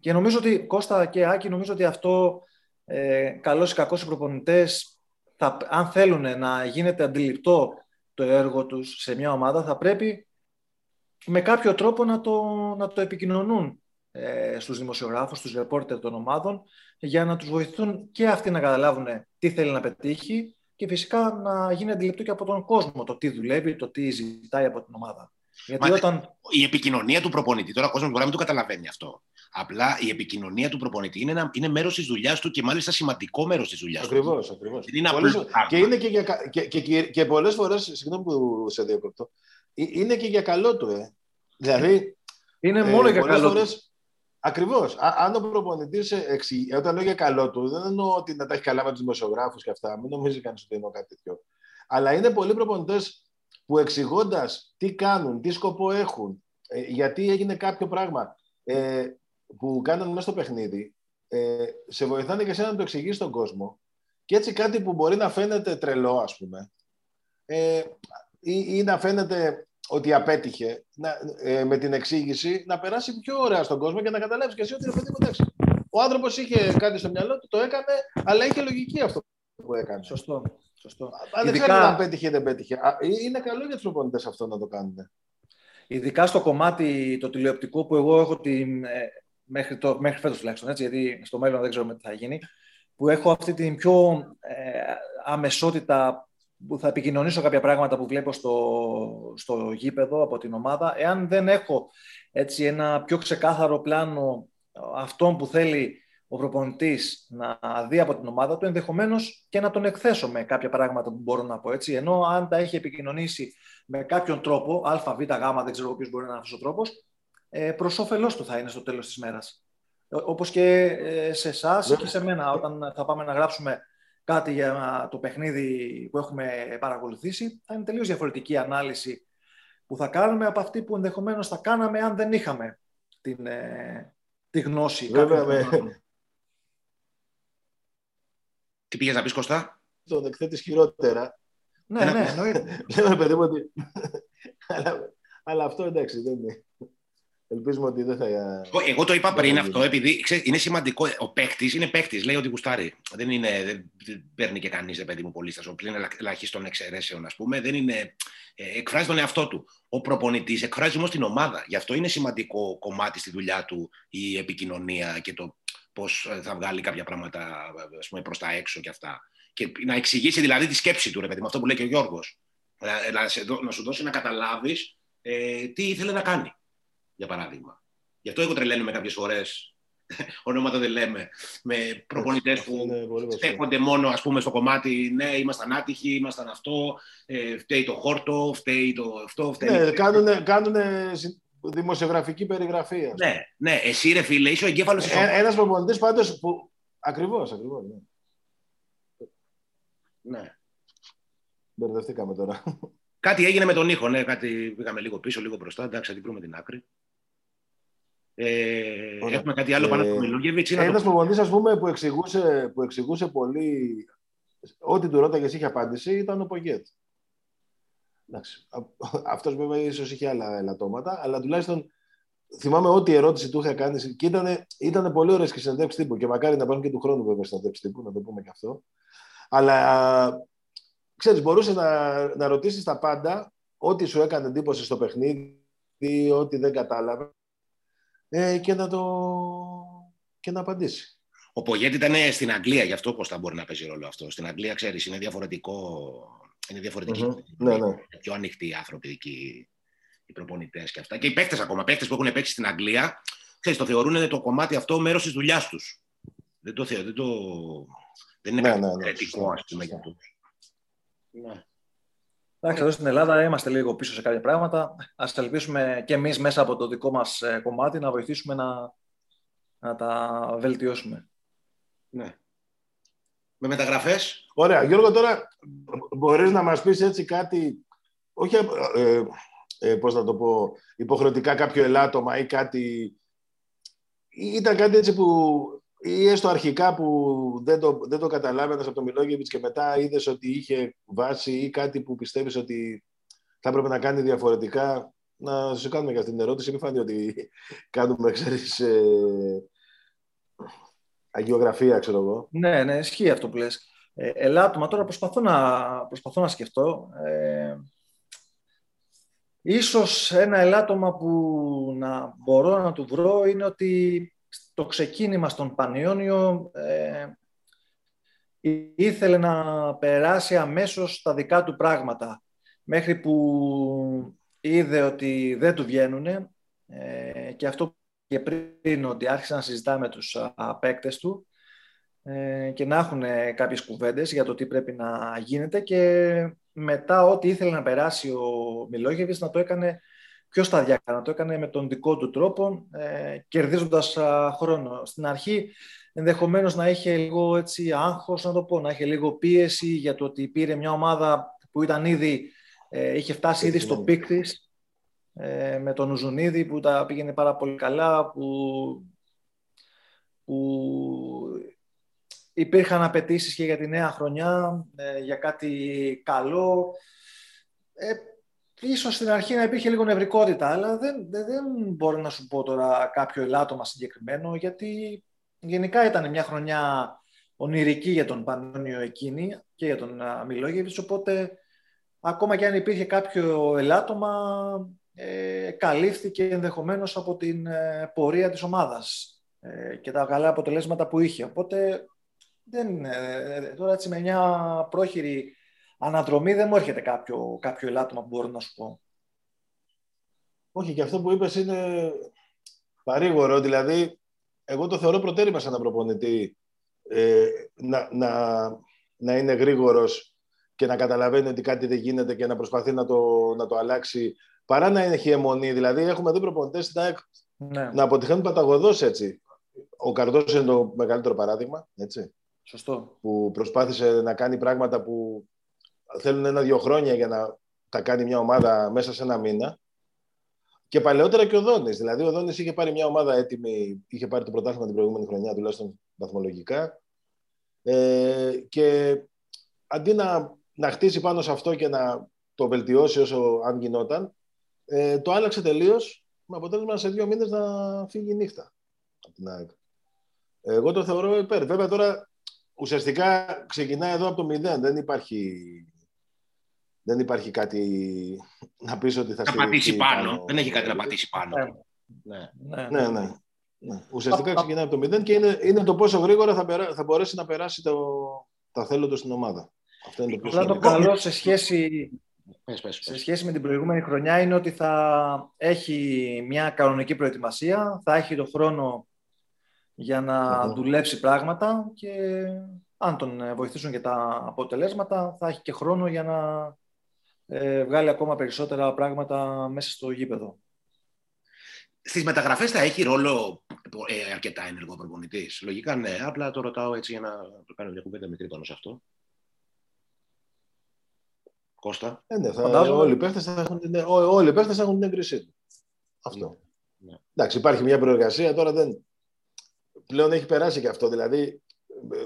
Και νομίζω ότι, Κώστα και Άκη, νομίζω ότι αυτό ε, καλώς ή κακώς οι προπονητές, θα, αν θέλουν να γίνεται αντιληπτό το έργο τους σε μια ομάδα, θα πρέπει με κάποιο τρόπο να το, να το επικοινωνούν ε, στους δημοσιογράφους, στους ρεπόρτερ των ομάδων, για να τους βοηθούν και αυτοί να καταλάβουν τι θέλει να πετύχει και φυσικά να γίνει αντιληπτό και από τον κόσμο το τι δουλεύει, το τι ζητάει από την ομάδα. Γιατί όταν... Η επικοινωνία του προπονητή, τώρα ο κόσμος μπορεί να μην το καταλαβαίνει αυτό. Απλά η επικοινωνία του προπονητή είναι, είναι μέρος της δουλειάς του και μάλιστα σημαντικό μέρος της δουλειάς του. Ακριβώς, ακριβώς. Και είναι και, για, και, και, και, και πολλές φορές, συγγνώμη που σε διακοπτώ, ε, είναι και για καλό του, ε. Δηλαδή. Είναι μόνο ε, για καλό φορές, του. Ακριβώ. Αν ο προπονητής όταν λέω για καλό του, δεν εννοώ ότι να τα έχει καλά με τους δημοσιογράφους και αυτά. Μην νομίζεις κανεί ότι εννοώ κάτι τέτοιο. Αλλά είναι πολλοί προπονητές που εξηγώντας τι κάνουν, τι σκοπό έχουν, ε, γιατί έγινε κάποιο πράγμα ε, που κάνουν μέσα στο παιχνίδι, ε, σε βοηθάνε και εσένα να το εξηγείς στον κόσμο. Και έτσι κάτι που μπορεί να φαίνεται τρελό, ας πούμε, ε, ή, ή να φαίνεται ότι απέτυχε να, ε, με την εξήγηση, να περάσει πιο ωραία στον κόσμο και να καταλάβεις και εσύ ότι είναι παιδί Ο άνθρωπος είχε κάτι στο μυαλό του, το έκανε, αλλά είχε λογική αυτό που έκανε. Σωστό. Σωστό. Αν δεν ξέρω αν πέτυχε ή δεν πέτυχε. Είναι καλό για τους προπονητές αυτό να το κάνουν. Ειδικά στο κομμάτι το τηλεοπτικό που εγώ έχω την, ε, μέχρι, το, μέχρι φέτος τουλάχιστον, έτσι, γιατί στο μέλλον δεν ξέρω τι θα γίνει, που έχω αυτή την πιο ε, αμεσότητα που θα επικοινωνήσω κάποια πράγματα που βλέπω στο, στο γήπεδο από την ομάδα. Εάν δεν έχω έτσι, ένα πιο ξεκάθαρο πλάνο αυτόν που θέλει ο προπονητής να δει από την ομάδα του, ενδεχομένως και να τον εκθέσω με κάποια πράγματα που μπορώ να πω έτσι. Ενώ αν τα έχει επικοινωνήσει με κάποιον τρόπο, Α, Β, Γ, δεν ξέρω ποιος μπορεί να είναι αυτός ο τρόπος, ε, προς όφελός του θα είναι στο τέλος της μέρας. Όπως και ε, σε εσάς και σε μένα, όταν θα πάμε να γράψουμε κάτι για το παιχνίδι που έχουμε παρακολουθήσει, θα είναι τελείως διαφορετική ανάλυση που θα κάνουμε από αυτή που ενδεχομένως θα κάναμε αν δεν είχαμε την, ε, τη γνώση. Βέβαια, Τι πήγες να πεις Κωστά; Τον εκθέτει χειρότερα. Ναι, ναι, εννοείται. Λέμε παιδί μου ότι. αλλά, αλλά αυτό εντάξει δεν είναι. Ελπίζουμε ότι δεν θα. Εγώ το είπα πριν αυτό, επειδή ξέρεις, είναι σημαντικό. Ο παίκτης είναι παίκτης, λέει ότι γουστάρει. Δεν, είναι, δεν παίρνει και κανείς, παιδί μου, πολύ στα πλήν ελαχίστων εξαιρέσεων, ας πούμε. Δεν είναι, ε, εκφράζει τον εαυτό του. Ο προπονητής εκφράζει όμως την ομάδα. Γι' αυτό είναι σημαντικό κομμάτι στη δουλειά του η επικοινωνία και το πώς ε, θα βγάλει κάποια πράγματα προς τα έξω και αυτά. Και να εξηγήσει δηλαδή τη σκέψη του, ρε παιδί, με αυτό που λέει και ο Γιώργος. Να, να, να, σου δώσει να καταλάβεις ε, τι ήθελε να κάνει, για παράδειγμα. Γι' αυτό εγώ τρελαίνουμε κάποιες φορές ονόματα δεν λέμε, με προπονητές που στέκονται μόνο ας πούμε, στο κομμάτι ναι, ήμασταν άτυχοι, ήμασταν αυτό, ε, φταίει το χόρτο, φταίει το αυτό. Φταίει... Ναι, κάνουν, κάνουνε δημοσιογραφική περιγραφή. Ναι, ναι, εσύ ρε φίλε, είσαι ο εγκέφαλος της ε, Ένας προπονητής πάντως που. Ακριβώς, ακριβώς. Ναι. ναι. Μπερδευτήκαμε τώρα. Κάτι έγινε με τον ήχο, ναι, κάτι πήγαμε λίγο πίσω, λίγο μπροστά. Εντάξει, θα την βρούμε την άκρη. Ε, έχουμε κάτι άλλο πάνω από τον Ένας προπονητής, ας πούμε, που εξηγούσε, που εξηγούσε πολύ. Ό,τι του ρώταγες είχε απάντηση ήταν ο Πογέτ. Αυτός βέβαια ίσως είχε άλλα ελαττώματα, αλλά τουλάχιστον θυμάμαι ό,τι ερώτηση του είχα κάνει και ήταν, ήταν πολύ ωραίες και συνεντεύξεις τύπου. Και μακάρι να πάνε και του χρόνου βέβαια συνεντεύξεις τύπου, να το πούμε και αυτό. Αλλά ξέρεις, μπορούσε να, να ρωτήσεις τα πάντα, ό,τι σου έκανε εντύπωση στο παιχνίδι, ό,τι δεν κατάλαβες, ε, και να το και να απαντήσεις. Ο Πογέτη ήταν στην Αγγλία, γι' αυτό πώ θα μπορεί να παίζει ρόλο αυτό. Στην Αγγλία, ξέρεις, είναι διαφορετικό. Είναι διαφορετική. Mm-hmm. Ναι, ναι. Πιο ανοιχτοί άνθρωποι εκεί, οι προπονητές και αυτά. Και οι παίκτες ακόμα. Παίκτες που έχουν παίξει στην Αγγλία, ξέρεις, το θεωρούν το κομμάτι αυτό μέρος της δουλειάς τους. Δεν το θεωρούν. Δεν, το... δεν είναι Ναι, κάτι ναι, ναι, εξαιρετικό, σωστά, ας πούμε, σωστά. για τους. Ναι. Εντάξει, εδώ στην Ελλάδα είμαστε λίγο πίσω σε κάποια πράγματα. Ας ελπίσουμε και εμείς μέσα από το δικό μας ε, κομμάτι να βοηθήσουμε να, να τα βελτιώσουμε. ναι. Με μεταγραφές. Ωραία. Γιώργο, τώρα μπορείς να μας πεις έτσι κάτι, όχι ε, ε, πώς να το πω, υποχρεωτικά κάποιο ελάττωμα ή κάτι, ή ήταν κάτι έτσι που, ή έστω αρχικά που δεν το, δεν το καταλάβαινες από τον Μιλόγεβιτς και μετά είδες ότι είχε βάση ή κάτι που πιστεύεις ότι θα έπρεπε να κάνει διαφορετικά. Να σου κάνουμε και αυτή την ερώτηση, μην φάνει ότι κάνουμε, ξέρεις, ε, αγιογραφία, ξέρω εγώ. Ναι, ναι, ισχύει αυτό που λες. Ε, ελάττωμα, τώρα προσπαθώ να, προσπαθώ να σκεφτώ. Ε, ίσως ένα ελάττωμα που να μπορώ να του βρω είναι ότι στο ξεκίνημα στον Πανιόνιο ε, ήθελε να περάσει αμέσως τα δικά του πράγματα μέχρι που είδε ότι δεν του βγαίνουν ε, και αυτό και πριν ότι άρχισε να συζητά με τους α, παίκτες του ε, και να έχουν κάποιες κουβέντες για το τι πρέπει να γίνεται και μετά ό,τι ήθελε να περάσει ο Μιλόγεβιτς να το έκανε πιο σταδιακά, να το έκανε με τον δικό του τρόπο, ε, κερδίζοντας α, χρόνο. Στην αρχή ενδεχομένως να είχε λίγο έτσι άγχος, να το πω, να είχε λίγο πίεση για το ότι πήρε μια ομάδα που ήταν ήδη, ε, είχε φτάσει ήδη στο peak της, ε, με τον Ουζουνίδη που τα πήγαινε πάρα πολύ καλά, που, που υπήρχαν απαιτήσεις και για τη νέα χρονιά, ε, για κάτι καλό. Ε, ίσως στην αρχή να υπήρχε λίγο νευρικότητα, αλλά δεν, δεν, δεν μπορώ να σου πω τώρα κάποιο ελάττωμα συγκεκριμένο, γιατί γενικά ήταν μια χρονιά ονειρική για τον Πανόνιο εκείνη και για τον Μιλόγεβιτς, οπότε ακόμα και αν υπήρχε κάποιο ελάττωμα, ε, καλύφθηκε ενδεχομένως από την ε, πορεία της ομάδας ε, και τα καλά αποτελέσματα που είχε. Οπότε δεν, ε, τώρα έτσι με μια πρόχειρη αναδρομή δεν μου έρχεται κάποιο, κάποιο ελάττωμα που μπορώ να σου πω. Όχι, και αυτό που είπες είναι παρήγορο. Δηλαδή, εγώ το θεωρώ προτέρημα σε έναν προπονητή ε, να, να, να είναι γρήγορος και να καταλαβαίνει ότι κάτι δεν γίνεται και να προσπαθεί να το, να το αλλάξει παρά να είναι χειαιμονή. Δηλαδή, έχουμε δει προπονητές να, Ναι, να αποτυχαίνουν παταγωδός έτσι. Ο Καρδός είναι το μεγαλύτερο παράδειγμα, έτσι, σωστό. που προσπάθησε να κάνει πράγματα που θέλουν ένα-δύο χρόνια για να τα κάνει μια ομάδα μέσα σε ένα μήνα. Και παλαιότερα και ο Δόνης. Δηλαδή, ο Δόνης είχε πάρει μια ομάδα έτοιμη, είχε πάρει το πρωτάθλημα την προηγούμενη χρονιά, τουλάχιστον βαθμολογικά. Ε, και αντί να, να χτίσει πάνω σε αυτό και να το βελτιώσει όσο αν γινόταν, ε, το άλλαξε τελείως με αποτέλεσμα σε δύο μήνες να φύγει η νύχτα από την ΑΕΚ. Εγώ το θεωρώ υπέρ. Βέβαια τώρα ουσιαστικά ξεκινάει εδώ από το μηδέν. Δεν υπάρχει, δεν υπάρχει κάτι να πεις ότι θα Να στηριχθεί πατήσει πάνω. Δεν έχει κάτι να πατήσει πάνω. Ναι. Ναι. Ναι, Ναι, ναι. ναι. Ουσιαστικά ξεκινάει από το μηδέν και είναι, είναι το πόσο γρήγορα θα, περά, θα μπορέσει να περάσει το, τα θέλω του στην ομάδα. Αυτό είναι το πιο Απλά το σημαντικό. καλό σε σχέση, Πες, πες, σε πες. σχέση με την προηγούμενη χρονιά είναι ότι θα έχει μια κανονική προετοιμασία, θα έχει το χρόνο για να Μμμ. δουλέψει πράγματα και αν τον ε, βοηθήσουν και τα αποτελέσματα θα έχει και χρόνο για να ε, βγάλει ακόμα περισσότερα πράγματα μέσα στο γήπεδο. Στις μεταγραφές θα έχει ρόλο ε, αρκετά ενεργό προπονητής. Λογικά ναι. Απλά το ρωτάω έτσι για να το κάνω μια κουβέντα μικρή πάνω σε αυτό. Κώστα. Ε, ναι, θα, Φαντάζομαι. όλοι οι παίχτες θα έχουν την, ό, όλοι οι παίχτες θα έχουν την έγκρισή του. Αυτό. Ναι. Εντάξει, υπάρχει μια προεργασία, τώρα δεν... Πλέον έχει περάσει και αυτό, δηλαδή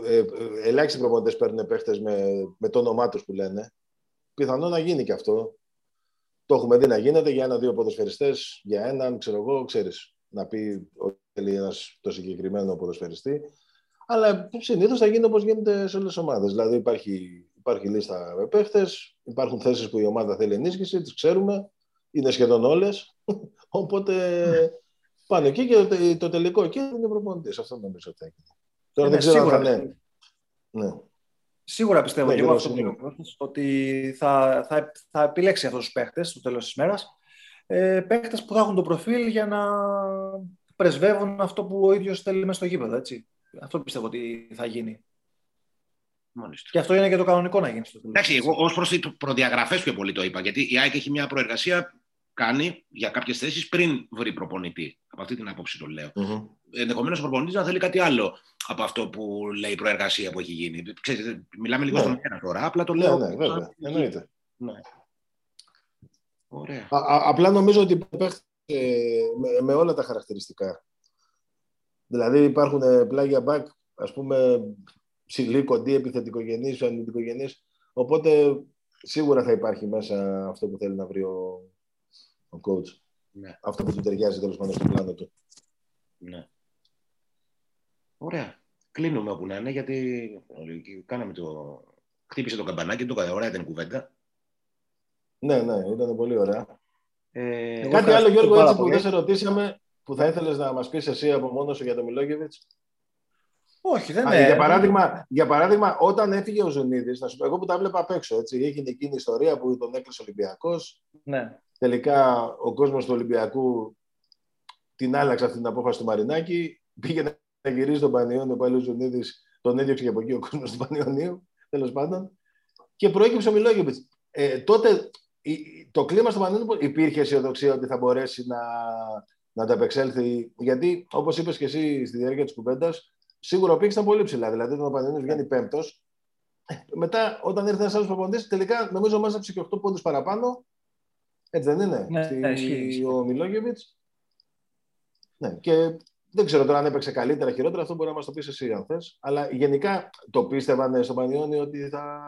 ε, ε, ελάχιστοι προπονητές παίρνουν παίχτες με, με το όνομά τους που λένε. Πιθανό να γίνει και αυτό. Το έχουμε δει να γίνεται για ένα-δύο ποδοσφαιριστές, για έναν, ξέρω εγώ, ξέρεις, να πει ότι θέλει ένας το συγκεκριμένο ποδοσφαιριστή. Αλλά συνήθως θα γίνει όπως γίνεται σε όλες τις ομάδες. Δηλαδή υπάρχει, υπάρχει λίστα με παίχτες, υπάρχουν θέσεις που η ομάδα θέλει ενίσχυση, τις ξέρουμε, είναι σχεδόν όλες. Οπότε πάνε εκεί και το, το τελικό εκεί είναι ο προπονητής. Αυτό νομίζω ότι θα γίνει. Τώρα Ναι, δεν ξέρω σίγουρα. αν θα είναι. Ναι. Σίγουρα πιστεύω Ναι, και εγώ Γιώργο, αυτό που σίγουρα. είπες ο Κώστας, ότι θα, θα, θα επιλέξει αυτούς τους παίχτες στο τέλος της μέρας. Ε, παίχτες που θα έχουν το προφίλ για να πρεσβεύουν αυτό που ο ίδιος θέλει μέσα στο γήπεδο. Έτσι. Αυτό πιστεύω ότι θα γίνει. Μάλιστα. Και αυτό είναι και το κανονικό να γίνει στο τέλος. Εντάξει, εγώ ως προς τις προδιαγραφές πιο πολύ το είπα. Γιατί η ΑΕΚ έχει μια προεργασία κάνει για κάποιες θέσεις πριν βρει προπονητή. Από αυτή την άποψη το λέω. Μμμ. Ενδεχομένως ο προπονητής να θέλει κάτι άλλο από αυτό που λέει η προεργασία που έχει γίνει. Ξέρετε, μιλάμε λίγο Ναι. στον αέρα τώρα. Απλά το Ναι, λέω. ναι, βέβαια. Εννοείται. Ναι. Ωραία. Α, α- απλά νομίζω ότι παίχτε με, με όλα τα χαρακτηριστικά. Δηλαδή υπάρχουν ε, πλάγια back, ας πούμε, ψηλή, κοντή, επιθετικογενής, αμυντικογενής. Οπότε σίγουρα θα υπάρχει μέσα αυτό που θέλει να βρει ο, ο coach. Ναι. Αυτό που του ταιριάζει τέλος πάντων στο πλάνο του. Ναι. Ωραία. Κλείνουμε όπου να είναι, γιατί κάναμε το... χτύπησε το καμπανάκι, το ωραία ήταν η κουβέντα. Ναι, ναι, ήταν πολύ ωραία. Ε, Εγώ Κάτι ευχαριστώ άλλο, Γιώργο, πάρα έτσι που πολύ. δεν σε ρωτήσαμε, που θα ήθελες να μας πεις εσύ από μόνος σου για τον Μιλόγεβιτς; Όχι, δεν Α, είναι. για, παράδειγμα, για παράδειγμα, όταν έφυγε ο Ζουνίδης, να σου πω, εγώ που τα βλέπα απ' έξω, έτσι, έγινε εκείνη η ιστορία που τον έκλεισε ο Ολυμπιακός, Ναι. τελικά ο κόσμος του Ολυμπιακού την άλλαξε αυτή την απόφαση του Μαρινάκη, πήγε να γυρίσει τον Πανιόνιο, πάλι ο Ζουνίδης τον έδιωξε και από εκεί ο κόσμος του Πανιωνίου, τέλος πάντων, και προέκυψε ο Μιλόγεβιτς. Ε, τότε η- το κλίμα στο Πανιόνιο υπήρχε αισιοδοξία ότι θα μπορέσει να, να ανταπεξέλθει, γιατί όπως είπες και εσύ στη διάρκεια της κουβέντας, σίγουρα ο πύχης ήταν πολύ ψηλά, δηλαδή όταν ο Πανιόνιος βγαίνει πέμπτος, ε, μετά, όταν ήρθε ένας άλλος προπονητής, τελικά νομίζω μάζεψε και 8 πόντους παραπάνω. Έτσι δεν είναι, Ναι, στη, ναι, ισχύει, ισχύει. ο Μιλόγεβιτς. Ναι, και δεν ξέρω τώρα αν έπαιξε καλύτερα, χειρότερα, αυτό μπορεί να μας το πεις εσύ αν θες. Αλλά γενικά το πίστευαν στο Πανιόνι ότι θα.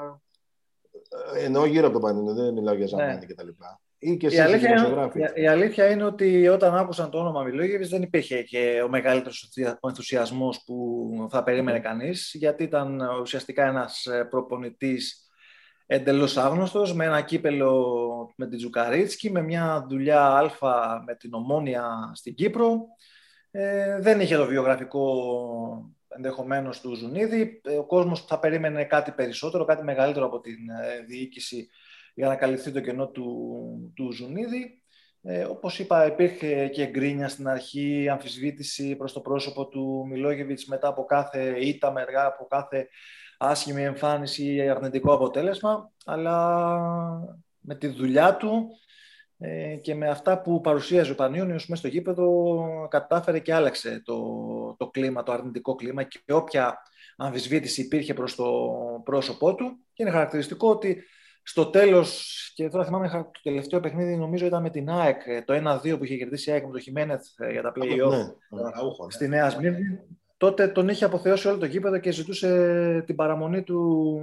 ε, Εννοώ γύρω από το Πανιόνι, δεν μιλάω για Ζαμάνι Ναι. κτλ. Ή και Η εσείς οι αλήθεια, είναι, δημοσιογράφοι. η- η αλήθεια είναι ότι όταν άκουσαν το όνομα Μιλόγεβιτς δεν υπήρχε και ο μεγαλύτερος ενθουσια- ο ενθουσιασμός που θα περίμενε κανείς γιατί ήταν ουσιαστικά ένας ε, προπονητής εντελώς άγνωστος με ένα κύπελο με την Τζουκαρίτσκι, με μια δουλειά αλφα με την Ομόνια στην Κύπρο. Ε, δεν είχε το βιογραφικό ενδεχομένως του Ζουνίδη. Ε, ο κόσμος θα περίμενε κάτι περισσότερο, κάτι μεγαλύτερο από την ε, διοίκηση για να καλυφθεί το κενό του, του Ζουνίδη. Ε, όπως είπα, υπήρχε και γκρίνια στην αρχή, αμφισβήτηση προς το πρόσωπο του Μιλόγεβιτς μετά από κάθε ήττα μεργά, από κάθε άσχημη εμφάνιση ή αρνητικό αποτέλεσμα, αλλά με τη δουλειά του ε, και με αυτά που παρουσίαζε ο Πανιόνιος μέσα στο γήπεδο κατάφερε και άλλαξε το, το κλίμα, το αρνητικό κλίμα και όποια αμφισβήτηση υπήρχε προς το πρόσωπό του και είναι χαρακτηριστικό ότι στο τέλος, και τώρα θυμάμαι το τελευταίο παιχνίδι νομίζω ήταν με την ΑΕΚ, ε, το 1-2 που είχε κερδίσει η ΑΕΚ με το Χιμένεθ ε, για τα play-off Ναι. Αραούχο, ναι. στη Νέα Σμύρνη, τότε τον είχε αποθεώσει όλο το γήπεδο και ζητούσε την παραμονή του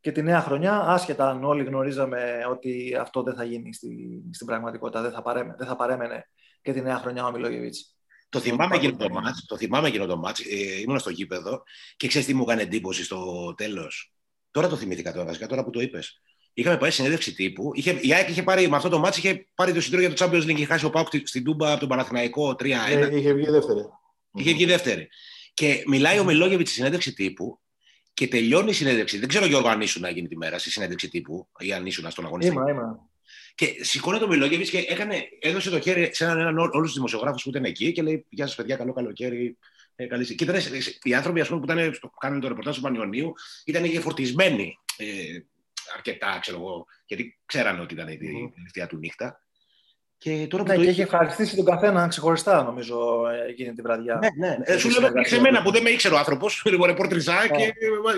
και τη νέα χρονιά, άσχετα αν όλοι γνωρίζαμε ότι αυτό δεν θα γίνει στη, στην πραγματικότητα, δεν θα, παρέμενε, δεν θα παρέμενε και τη νέα χρονιά ο Μιλόγεβιτς. Το θυμάμαι εκείνο το μάτς, το θυμάμαι εκείνο το μάτς, ε, ήμουν στο γήπεδο και ξέρεις τι μου έκανε εντύπωση στο τέλος; Τώρα το θυμήθηκα τώρα, βασικά τώρα που το είπες. Είχαμε πάει συνέντευξη τύπου. Είχε, η ΑΕΚ είχε πάρει, με αυτό το μάτς είχε πάρει το συντρό για το Champions League. Είχε χάσει ο Πάουκ στην Τούμπα από τον Παναθηναϊκό 3-1. Ε, είχε βγει δεύτερη. Είχε βγει δεύτερη. Και μιλάει ο Μιλόγεβιτς στη συνέντευξη τύπου και τελειώνει η συνέντευξη. Δεν ξέρω, Γιώργο, αν ήσουν να γίνει τη μέρα στη συνέντευξη τύπου ή αν ήσουν στον αγωνιστή. Είμαι, είμαι. Και σηκώνει το Μιλόγεβιτς και έκανε, έδωσε το χέρι σε έναν, έναν όλους τους δημοσιογράφους που ήταν εκεί και λέει: Γεια σας, παιδιά, καλό καλοκαίρι. Ε, καλή... Και ήταν, οι άνθρωποι ας πούμε, που ήταν, στο, κάνανε το ρεπορτάζ του Πανιωνίου ήταν και φορτισμένοι ε, αρκετά, ξέρω εγώ, γιατί ξέρανε ότι ήταν η τελευταία του νύχτα. Και τώρα που Ναι, το και είχε ευχαριστήσει τον καθένα ξεχωριστά, νομίζω, εκείνη τη βραδιά. Ναι, ναι. Ε, σου λέω σε μένα που δεν με ήξερε ο άνθρωπος, λίγο ρεπόρτριζά και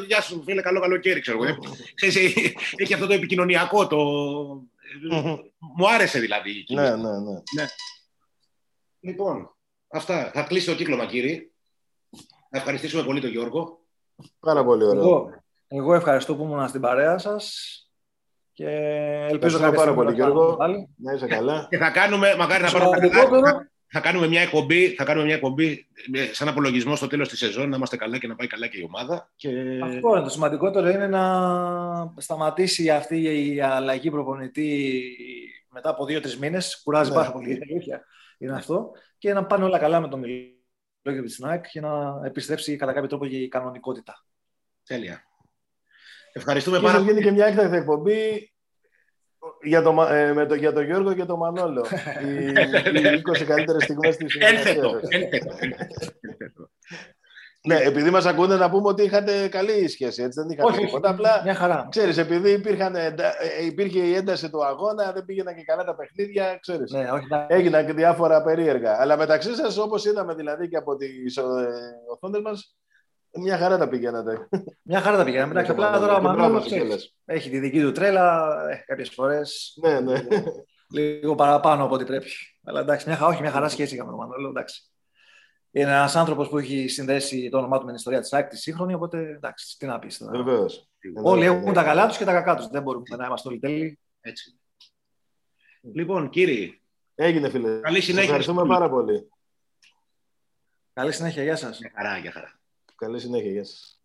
γεια σου, φίλε, καλό καλοκαίρι, ξέρω εγώ. Ξέρεις, έχει αυτό το επικοινωνιακό, το. Μου άρεσε δηλαδή. Ναι, ναι, ναι. ναι. Λοιπόν, αυτά. Θα κλείσει το κύκλωμα, κύριε. Να ευχαριστήσουμε πολύ τον Γιώργο. Πάρα πολύ ωραίο. Εγώ, εγώ ευχαριστώ που ήμουν στην παρέα σας και ελπίζω κάποια πάρα πολύ, Γιώργο. Να είσαι καλά. Και θα κάνουμε, μακάρι να πάρουμε καλά, θα κάνουμε μια εκπομπή, θα κάνουμε μια εκπομπή σαν απολογισμό στο τέλος της σεζόν, να είμαστε καλά και να πάει καλά και η ομάδα. Και... Αυτό είναι το σημαντικότερο, είναι να σταματήσει αυτή η αλλαγή προπονητή μετά από δύο-τρεις μήνες. Κουράζει ναι. πάρα πολύ, η αλήθεια είναι αυτό. Και να πάνε όλα καλά με τον λόγια της ΝΑΕΚ για να επιστρέψει κατά κάποιο τρόπο η κανονικότητα. Τέλεια. Ευχαριστούμε Και πάρα θα γίνει πολύ. και μια έκτακτη εκπομπή για το, Μα- ε, με το, για τον Γιώργο και τον Μανόλο. οι, οι 20 καλύτερες στιγμές της Ένθετο. Συνεργασίας. ένθετο, ένθετο. Ναι, επειδή μας ακούνε να πούμε ότι είχατε καλή σχέση, έτσι δεν είχατε Όχι, τίποτα. Απλά, Μια χαρά. ξέρεις, επειδή υπήρχαν, εντα- ε, υπήρχε η ένταση του αγώνα, δεν πήγαιναν και καλά τα παιχνίδια, ξέρεις. Ναι, όχι, να- Έγιναν και διάφορα περίεργα. Αλλά μεταξύ σας, όπως είδαμε δηλαδή και από τις ε, οθόνες μας, μια χαρά τα πηγαίνατε. Μια χαρά τα πήγαμε. Εντάξει, Και απλά τώρα ο μπράβο Μανώλης σου ξέρεις, κιόλας. έχει τη δική του τρέλα, ε, κάποιες φορές Ναι, ναι. λίγο παραπάνω από ό,τι πρέπει. Αλλά εντάξει, μια, χα- όχι, μια χαρά σχέση είχαμε με τον Μανώλο. Εντάξει. Είναι ένας άνθρωπος που έχει συνδέσει το όνομά του με την ιστορία της ΑΕΚ τη σύγχρονη, οπότε εντάξει, τι να πεις. Βεβαίως. Όλοι έχουν τα καλά τους και τα κακά τους. Δεν μπορούμε να είμαστε όλοι τέλειοι. Έτσι. Λοιπόν, κύριοι, Έγινε, φίλε. Καλή Σας συνέχεια. Ευχαριστούμε πάρα πολύ. Καλή συνέχεια, γεια σας. για χαρά, για χαρά. Καλή συνέχεια. Γεια σας.